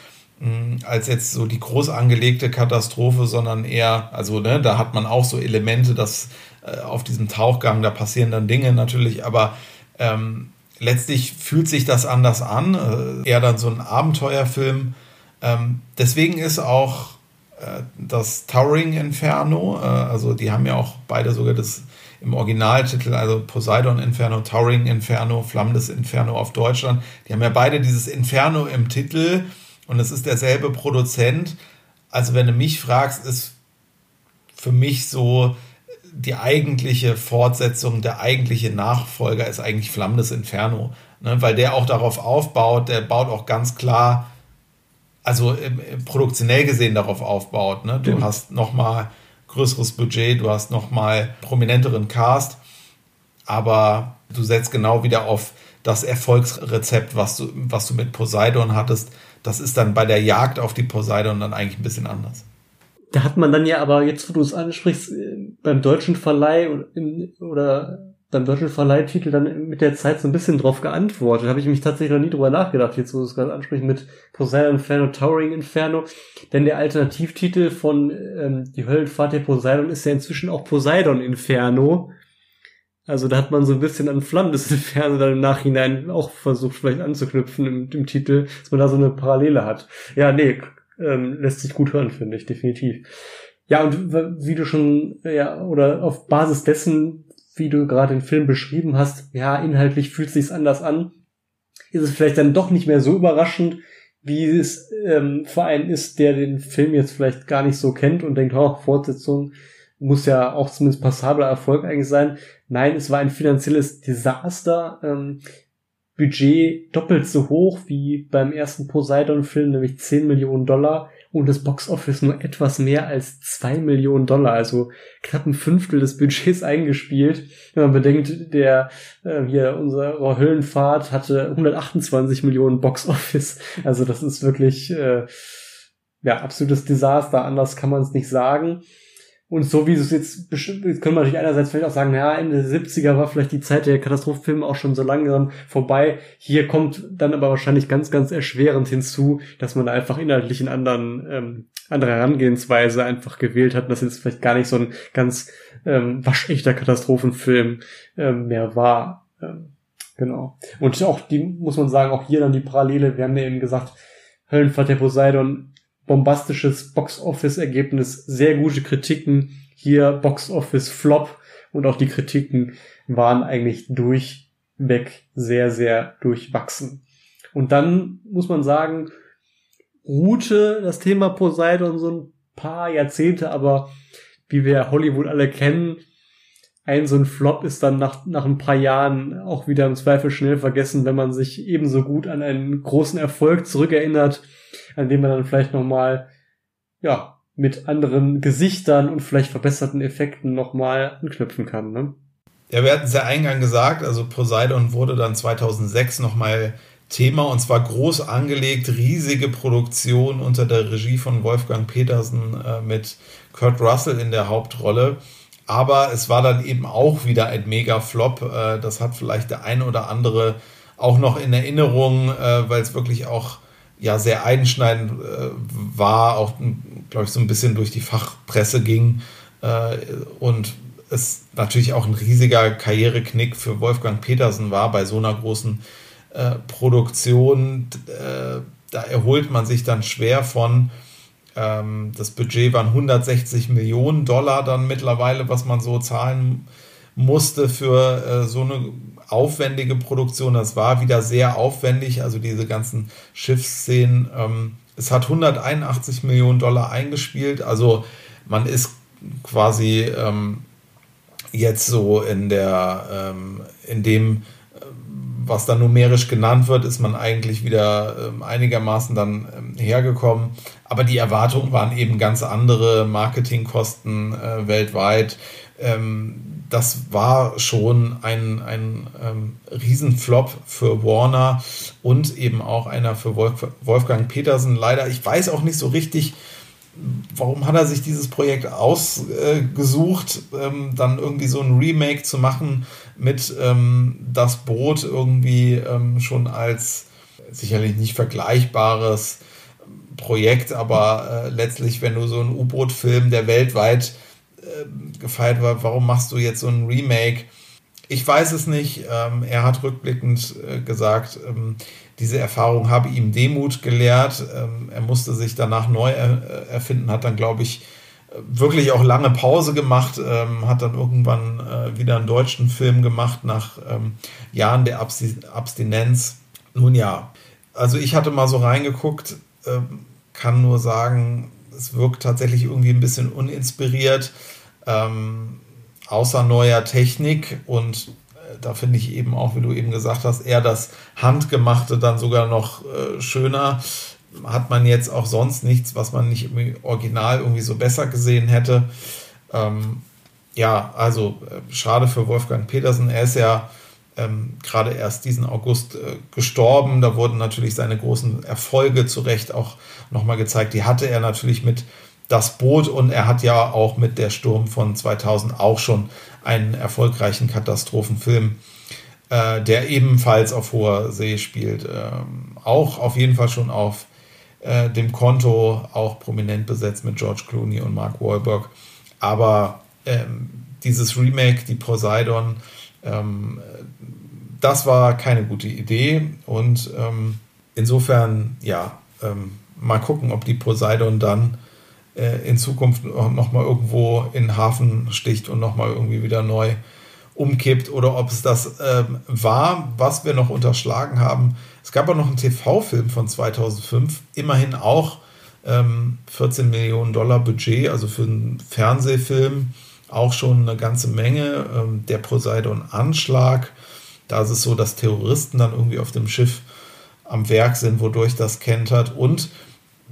als jetzt so die groß angelegte Katastrophe, sondern eher, also ne, da hat man auch so Elemente, dass äh, auf diesem Tauchgang da passieren dann Dinge natürlich, aber ähm, letztlich fühlt sich das anders an, äh, eher dann so ein Abenteuerfilm. Ähm, deswegen ist auch äh, das Towering Inferno, äh, also die haben ja auch beide sogar das im Originaltitel, also Poseidon Inferno, Towering Inferno, Flammendes Inferno auf Deutschland. Die haben ja beide dieses Inferno im Titel und es ist derselbe Produzent. Also wenn du mich fragst, ist für mich so die eigentliche Fortsetzung, der eigentliche Nachfolger ist eigentlich Flammendes Inferno, ne? weil der auch darauf aufbaut, der baut auch ganz klar, also äh, produktionell gesehen darauf aufbaut. Ne? Du ja. hast nochmal größeres Budget, du hast nochmal prominenteren Cast, aber du setzt genau wieder auf das Erfolgsrezept, was du, was du mit Poseidon hattest. Das ist dann bei der Jagd auf die Poseidon dann eigentlich ein bisschen anders. Da hat man dann ja aber, jetzt wo du es ansprichst, äh, beim deutschen Verleih oder beim deutschen Verleihtitel dann mit der Zeit so ein bisschen drauf geantwortet. Habe ich mich tatsächlich noch nie drüber nachgedacht, jetzt wo du es gerade ansprichst mit Poseidon Inferno, Towering Inferno. Denn der Alternativtitel von ähm, Die Höllenfahrt der Poseidon ist ja inzwischen auch Poseidon Inferno. Also da hat man so ein bisschen an Flammendes Inferno dann im Nachhinein auch versucht vielleicht anzuknüpfen im, im Titel, dass man da so eine Parallele hat. Ja, nee, ähm, lässt sich gut hören, finde ich, definitiv. Ja, und wie du schon, ja, oder auf Basis dessen, wie du gerade den Film beschrieben hast, ja, inhaltlich fühlt es sich anders an, ist es vielleicht dann doch nicht mehr so überraschend, wie es ähm, für einen ist, der den Film jetzt vielleicht gar nicht so kennt und denkt, oh, Fortsetzung muss ja auch zumindest passabler Erfolg eigentlich sein. Nein, es war ein finanzielles Desaster. Ähm, Budget doppelt so hoch wie beim ersten Poseidon-Film, nämlich 10 Millionen Dollar und das Boxoffice nur etwas mehr als 2 Millionen Dollar, also knapp ein Fünftel des Budgets eingespielt. Wenn man bedenkt, der äh, hier unsere Höllenfahrt hatte 128 Millionen Boxoffice, also das ist wirklich äh, ja absolutes Desaster, anders kann man es nicht sagen. Und so wie es jetzt bestimmt, können wir natürlich einerseits vielleicht auch sagen, ja, Ende der 70er war vielleicht die Zeit der Katastrophenfilme auch schon so langsam vorbei. Hier kommt dann aber wahrscheinlich ganz, ganz erschwerend hinzu, dass man einfach inhaltlich in anderen, ähm, andere Herangehensweise einfach gewählt hat und das jetzt vielleicht gar nicht so ein ganz ähm, waschechter Katastrophenfilm ähm, mehr war. Ähm, genau. Und auch die, muss man sagen, auch hier dann die Parallele, wir haben ja eben gesagt, Höllenfahrt der Poseidon bombastisches Box-Office-Ergebnis, sehr gute Kritiken. Hier Box-Office-Flop und auch die Kritiken waren eigentlich durchweg sehr, sehr durchwachsen. Und dann muss man sagen, ruhte das Thema Poseidon so ein paar Jahrzehnte, aber wie wir Hollywood alle kennen, ein so ein Flop ist dann nach, nach ein paar Jahren auch wieder im Zweifel schnell vergessen, wenn man sich ebenso gut an einen großen Erfolg zurückerinnert an dem man dann vielleicht nochmal, ja, mit anderen Gesichtern und vielleicht verbesserten Effekten nochmal anknüpfen kann, ne? Ja, wir hatten es ja eingangs gesagt, also Poseidon wurde dann 2006 nochmal Thema und zwar groß angelegt, riesige Produktion unter der Regie von Wolfgang Petersen äh, mit Kurt Russell in der Hauptrolle. Aber es war dann eben auch wieder ein Mega-Flop. Äh, das hat vielleicht der eine oder andere auch noch in Erinnerung, äh, weil es wirklich auch ja sehr einschneidend äh, war, auch glaube ich so ein bisschen durch die Fachpresse ging und es natürlich auch ein riesiger Karriereknick für Wolfgang Petersen war bei so einer großen Produktion. Da erholt man sich dann schwer von. Ähm, das Budget waren 160 Millionen Dollar dann mittlerweile, was man so zahlen musste für äh, so eine aufwendige Produktion. Das war wieder sehr aufwendig, also diese ganzen Schiffsszenen. Ähm, es hat 181 Millionen Dollar eingespielt, also man ist quasi ähm, jetzt so in der, ähm, in dem, äh, was dann numerisch genannt wird, ist man eigentlich wieder ähm, einigermaßen dann ähm, hergekommen. Aber die Erwartungen waren eben ganz andere, Marketingkosten äh, weltweit. Ähm, das war schon ein, ein ähm, Riesenflop für Warner und eben auch einer für Wolf, Wolfgang Petersen. Leider, ich weiß auch nicht so richtig, warum hat er sich dieses Projekt ausgesucht, ähm, dann irgendwie so ein Remake zu machen mit ähm, das Boot irgendwie ähm, schon als sicherlich nicht vergleichbares Projekt, aber äh, letztlich, wenn du so einen U-Boot-Film, der weltweit äh, gefeiert war, warum machst du jetzt so ein Remake? Ich weiß es nicht. Ähm, er hat rückblickend äh, gesagt, ähm, diese Erfahrung habe ihm Demut gelehrt. Ähm, er musste sich danach neu er erfinden, hat dann, glaube ich, wirklich auch lange Pause gemacht, ähm, hat dann irgendwann äh, wieder einen deutschen Film gemacht nach ähm, Jahren der Abstinenz. Nun ja, also ich hatte mal so reingeguckt, ähm, kann nur sagen, es wirkt tatsächlich irgendwie ein bisschen uninspiriert, ähm, außer neuer Technik und äh, da finde ich eben auch, wie du eben gesagt hast, eher das Handgemachte dann sogar noch äh, schöner. Hat man jetzt auch sonst nichts, was man nicht im Original irgendwie so besser gesehen hätte. Ähm, ja, also äh, schade für Wolfgang Petersen. Er ist ja ähm, gerade erst diesen August äh, gestorben. Da wurden natürlich seine großen Erfolge zu Recht auch nochmal gezeigt. Die hatte er natürlich mit das Boot und er hat ja auch mit der Sturm von 2000 auch schon einen erfolgreichen Katastrophenfilm, äh, der ebenfalls auf hoher See spielt. Ähm, auch auf jeden Fall schon auf äh, dem Konto, auch prominent besetzt mit George Clooney und Mark Wahlberg. Aber ähm, dieses Remake, die Poseidon, ähm, das war keine gute Idee und ähm, insofern, ja, ähm, mal gucken, ob die Poseidon dann äh, in Zukunft nochmal irgendwo in den Hafen sticht und nochmal irgendwie wieder neu umkippt oder ob es das ähm, war, was wir noch unterschlagen haben. Es gab auch noch einen TV-Film von 2005, immerhin auch ähm, 14 Millionen Dollar Budget, also für einen Fernsehfilm auch schon eine ganze Menge. Ähm, der Poseidon-Anschlag, da ist es so, dass Terroristen dann irgendwie auf dem Schiff am Werk sind, wodurch das kentert und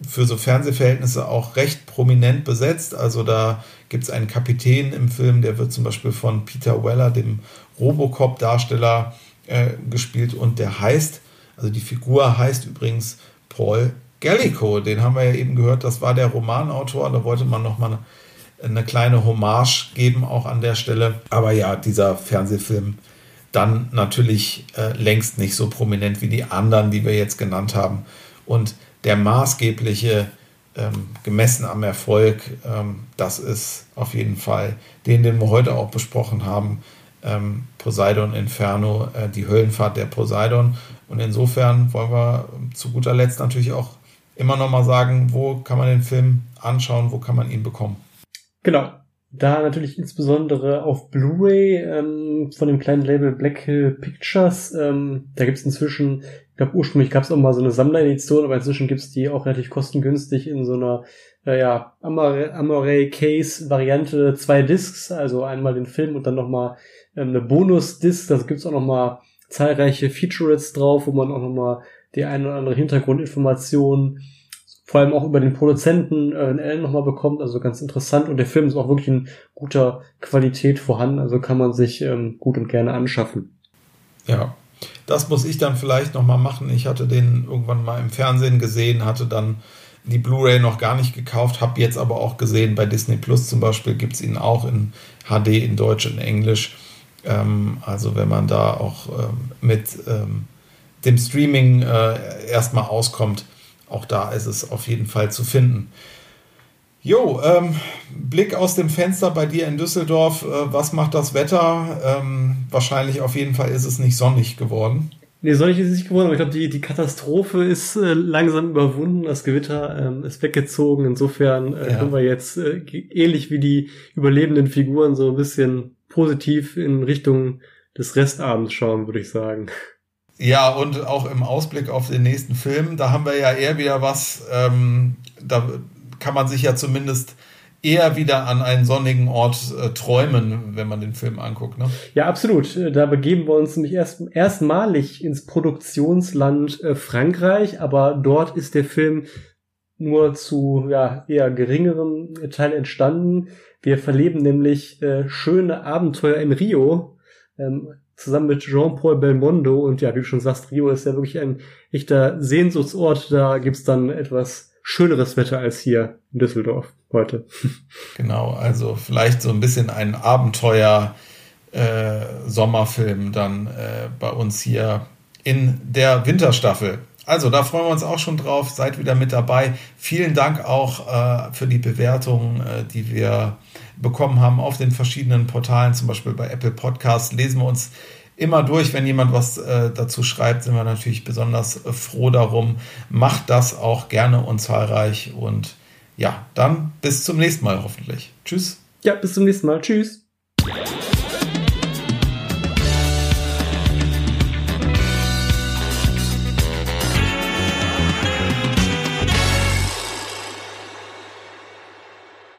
für so Fernsehverhältnisse auch recht prominent besetzt. Also da gibt es einen Kapitän im Film, der wird zum Beispiel von Peter Weller, dem Robocop-Darsteller, äh, gespielt und der heißt, also die Figur heißt übrigens Paul Gallico. Den haben wir ja eben gehört, das war der Romanautor. Da wollte man nochmal eine kleine Hommage geben, auch an der Stelle. Aber ja, dieser Fernsehfilm dann natürlich äh, längst nicht so prominent wie die anderen, die wir jetzt genannt haben. Und der maßgebliche, ähm, gemessen am Erfolg, ähm, das ist auf jeden Fall den, den wir heute auch besprochen haben, ähm, Poseidon Inferno, äh, die Höllenfahrt der Poseidon. Und insofern wollen wir zu guter Letzt natürlich auch immer noch mal sagen, wo kann man den Film anschauen, wo kann man ihn bekommen. Genau. Da natürlich insbesondere auf Blu-ray ähm, von dem kleinen Label Black Hill Pictures. Ähm, da gibt's inzwischen, ich glaube ursprünglich gab's auch mal so eine Sammleredition, aber inzwischen gibt's die auch relativ kostengünstig in so einer äh, ja, Amore Case Variante zwei Discs, also einmal den Film und dann nochmal ähm, eine Bonus-Disc. Da gibt's auch nochmal zahlreiche Featurettes drauf, wo man auch nochmal die eine oder andere Hintergrundinformation vor allem auch über den Produzenten äh, nochmal bekommt, also ganz interessant und der Film ist auch wirklich in guter Qualität vorhanden, also kann man sich ähm, gut und gerne anschaffen. Ja, das muss ich dann vielleicht nochmal machen. Ich hatte den irgendwann mal im Fernsehen gesehen, hatte dann die Blu-ray noch gar nicht gekauft, habe jetzt aber auch gesehen, bei Disney Plus zum Beispiel gibt es ihn auch in HD, in Deutsch, in Englisch. Ähm, also wenn man da auch ähm, mit ähm, dem Streaming äh, erstmal auskommt, auch da ist es auf jeden Fall zu finden. Jo, ähm, Blick aus dem Fenster bei dir in Düsseldorf. Äh, was macht das Wetter? Ähm, wahrscheinlich auf jeden Fall ist es nicht sonnig geworden. Nee, sonnig ist es nicht geworden, aber ich glaube, die, die Katastrophe ist äh, langsam überwunden. Das Gewitter ähm, ist weggezogen. Insofern äh, ja. können wir jetzt äh, ähnlich wie die überlebenden Figuren so ein bisschen positiv in Richtung des Restabends schauen, würde ich sagen. Ja, und auch im Ausblick auf den nächsten Film, da haben wir ja eher wieder was, ähm, da kann man sich ja zumindest eher wieder an einen sonnigen Ort äh, träumen, wenn man den Film anguckt. Ne? Ja, absolut. Da begeben wir uns nämlich erst, erstmalig ins Produktionsland äh, Frankreich, aber dort ist der Film nur zu ja, eher geringerem Teil entstanden. Wir verleben nämlich äh, schöne Abenteuer in Rio. Ähm, zusammen mit Jean-Paul Belmondo. Und ja, wie du schon sagst, Rio ist ja wirklich ein echter Sehnsuchtsort. Da gibt's dann etwas schöneres Wetter als hier in Düsseldorf heute. Genau, also vielleicht so ein bisschen ein Abenteuer äh, Sommerfilm dann äh, bei uns hier in der Winterstaffel. Also da freuen wir uns auch schon drauf. Seid wieder mit dabei. Vielen Dank auch äh, für die Bewertungen, äh, die wir bekommen haben auf den verschiedenen Portalen, zum Beispiel bei Apple Podcasts. Lesen wir uns immer durch. Wenn jemand was äh, dazu schreibt, sind wir natürlich besonders äh, froh darum. Macht das auch gerne und zahlreich. Und ja, dann bis zum nächsten Mal hoffentlich. Tschüss. Ja, bis zum nächsten Mal. Tschüss.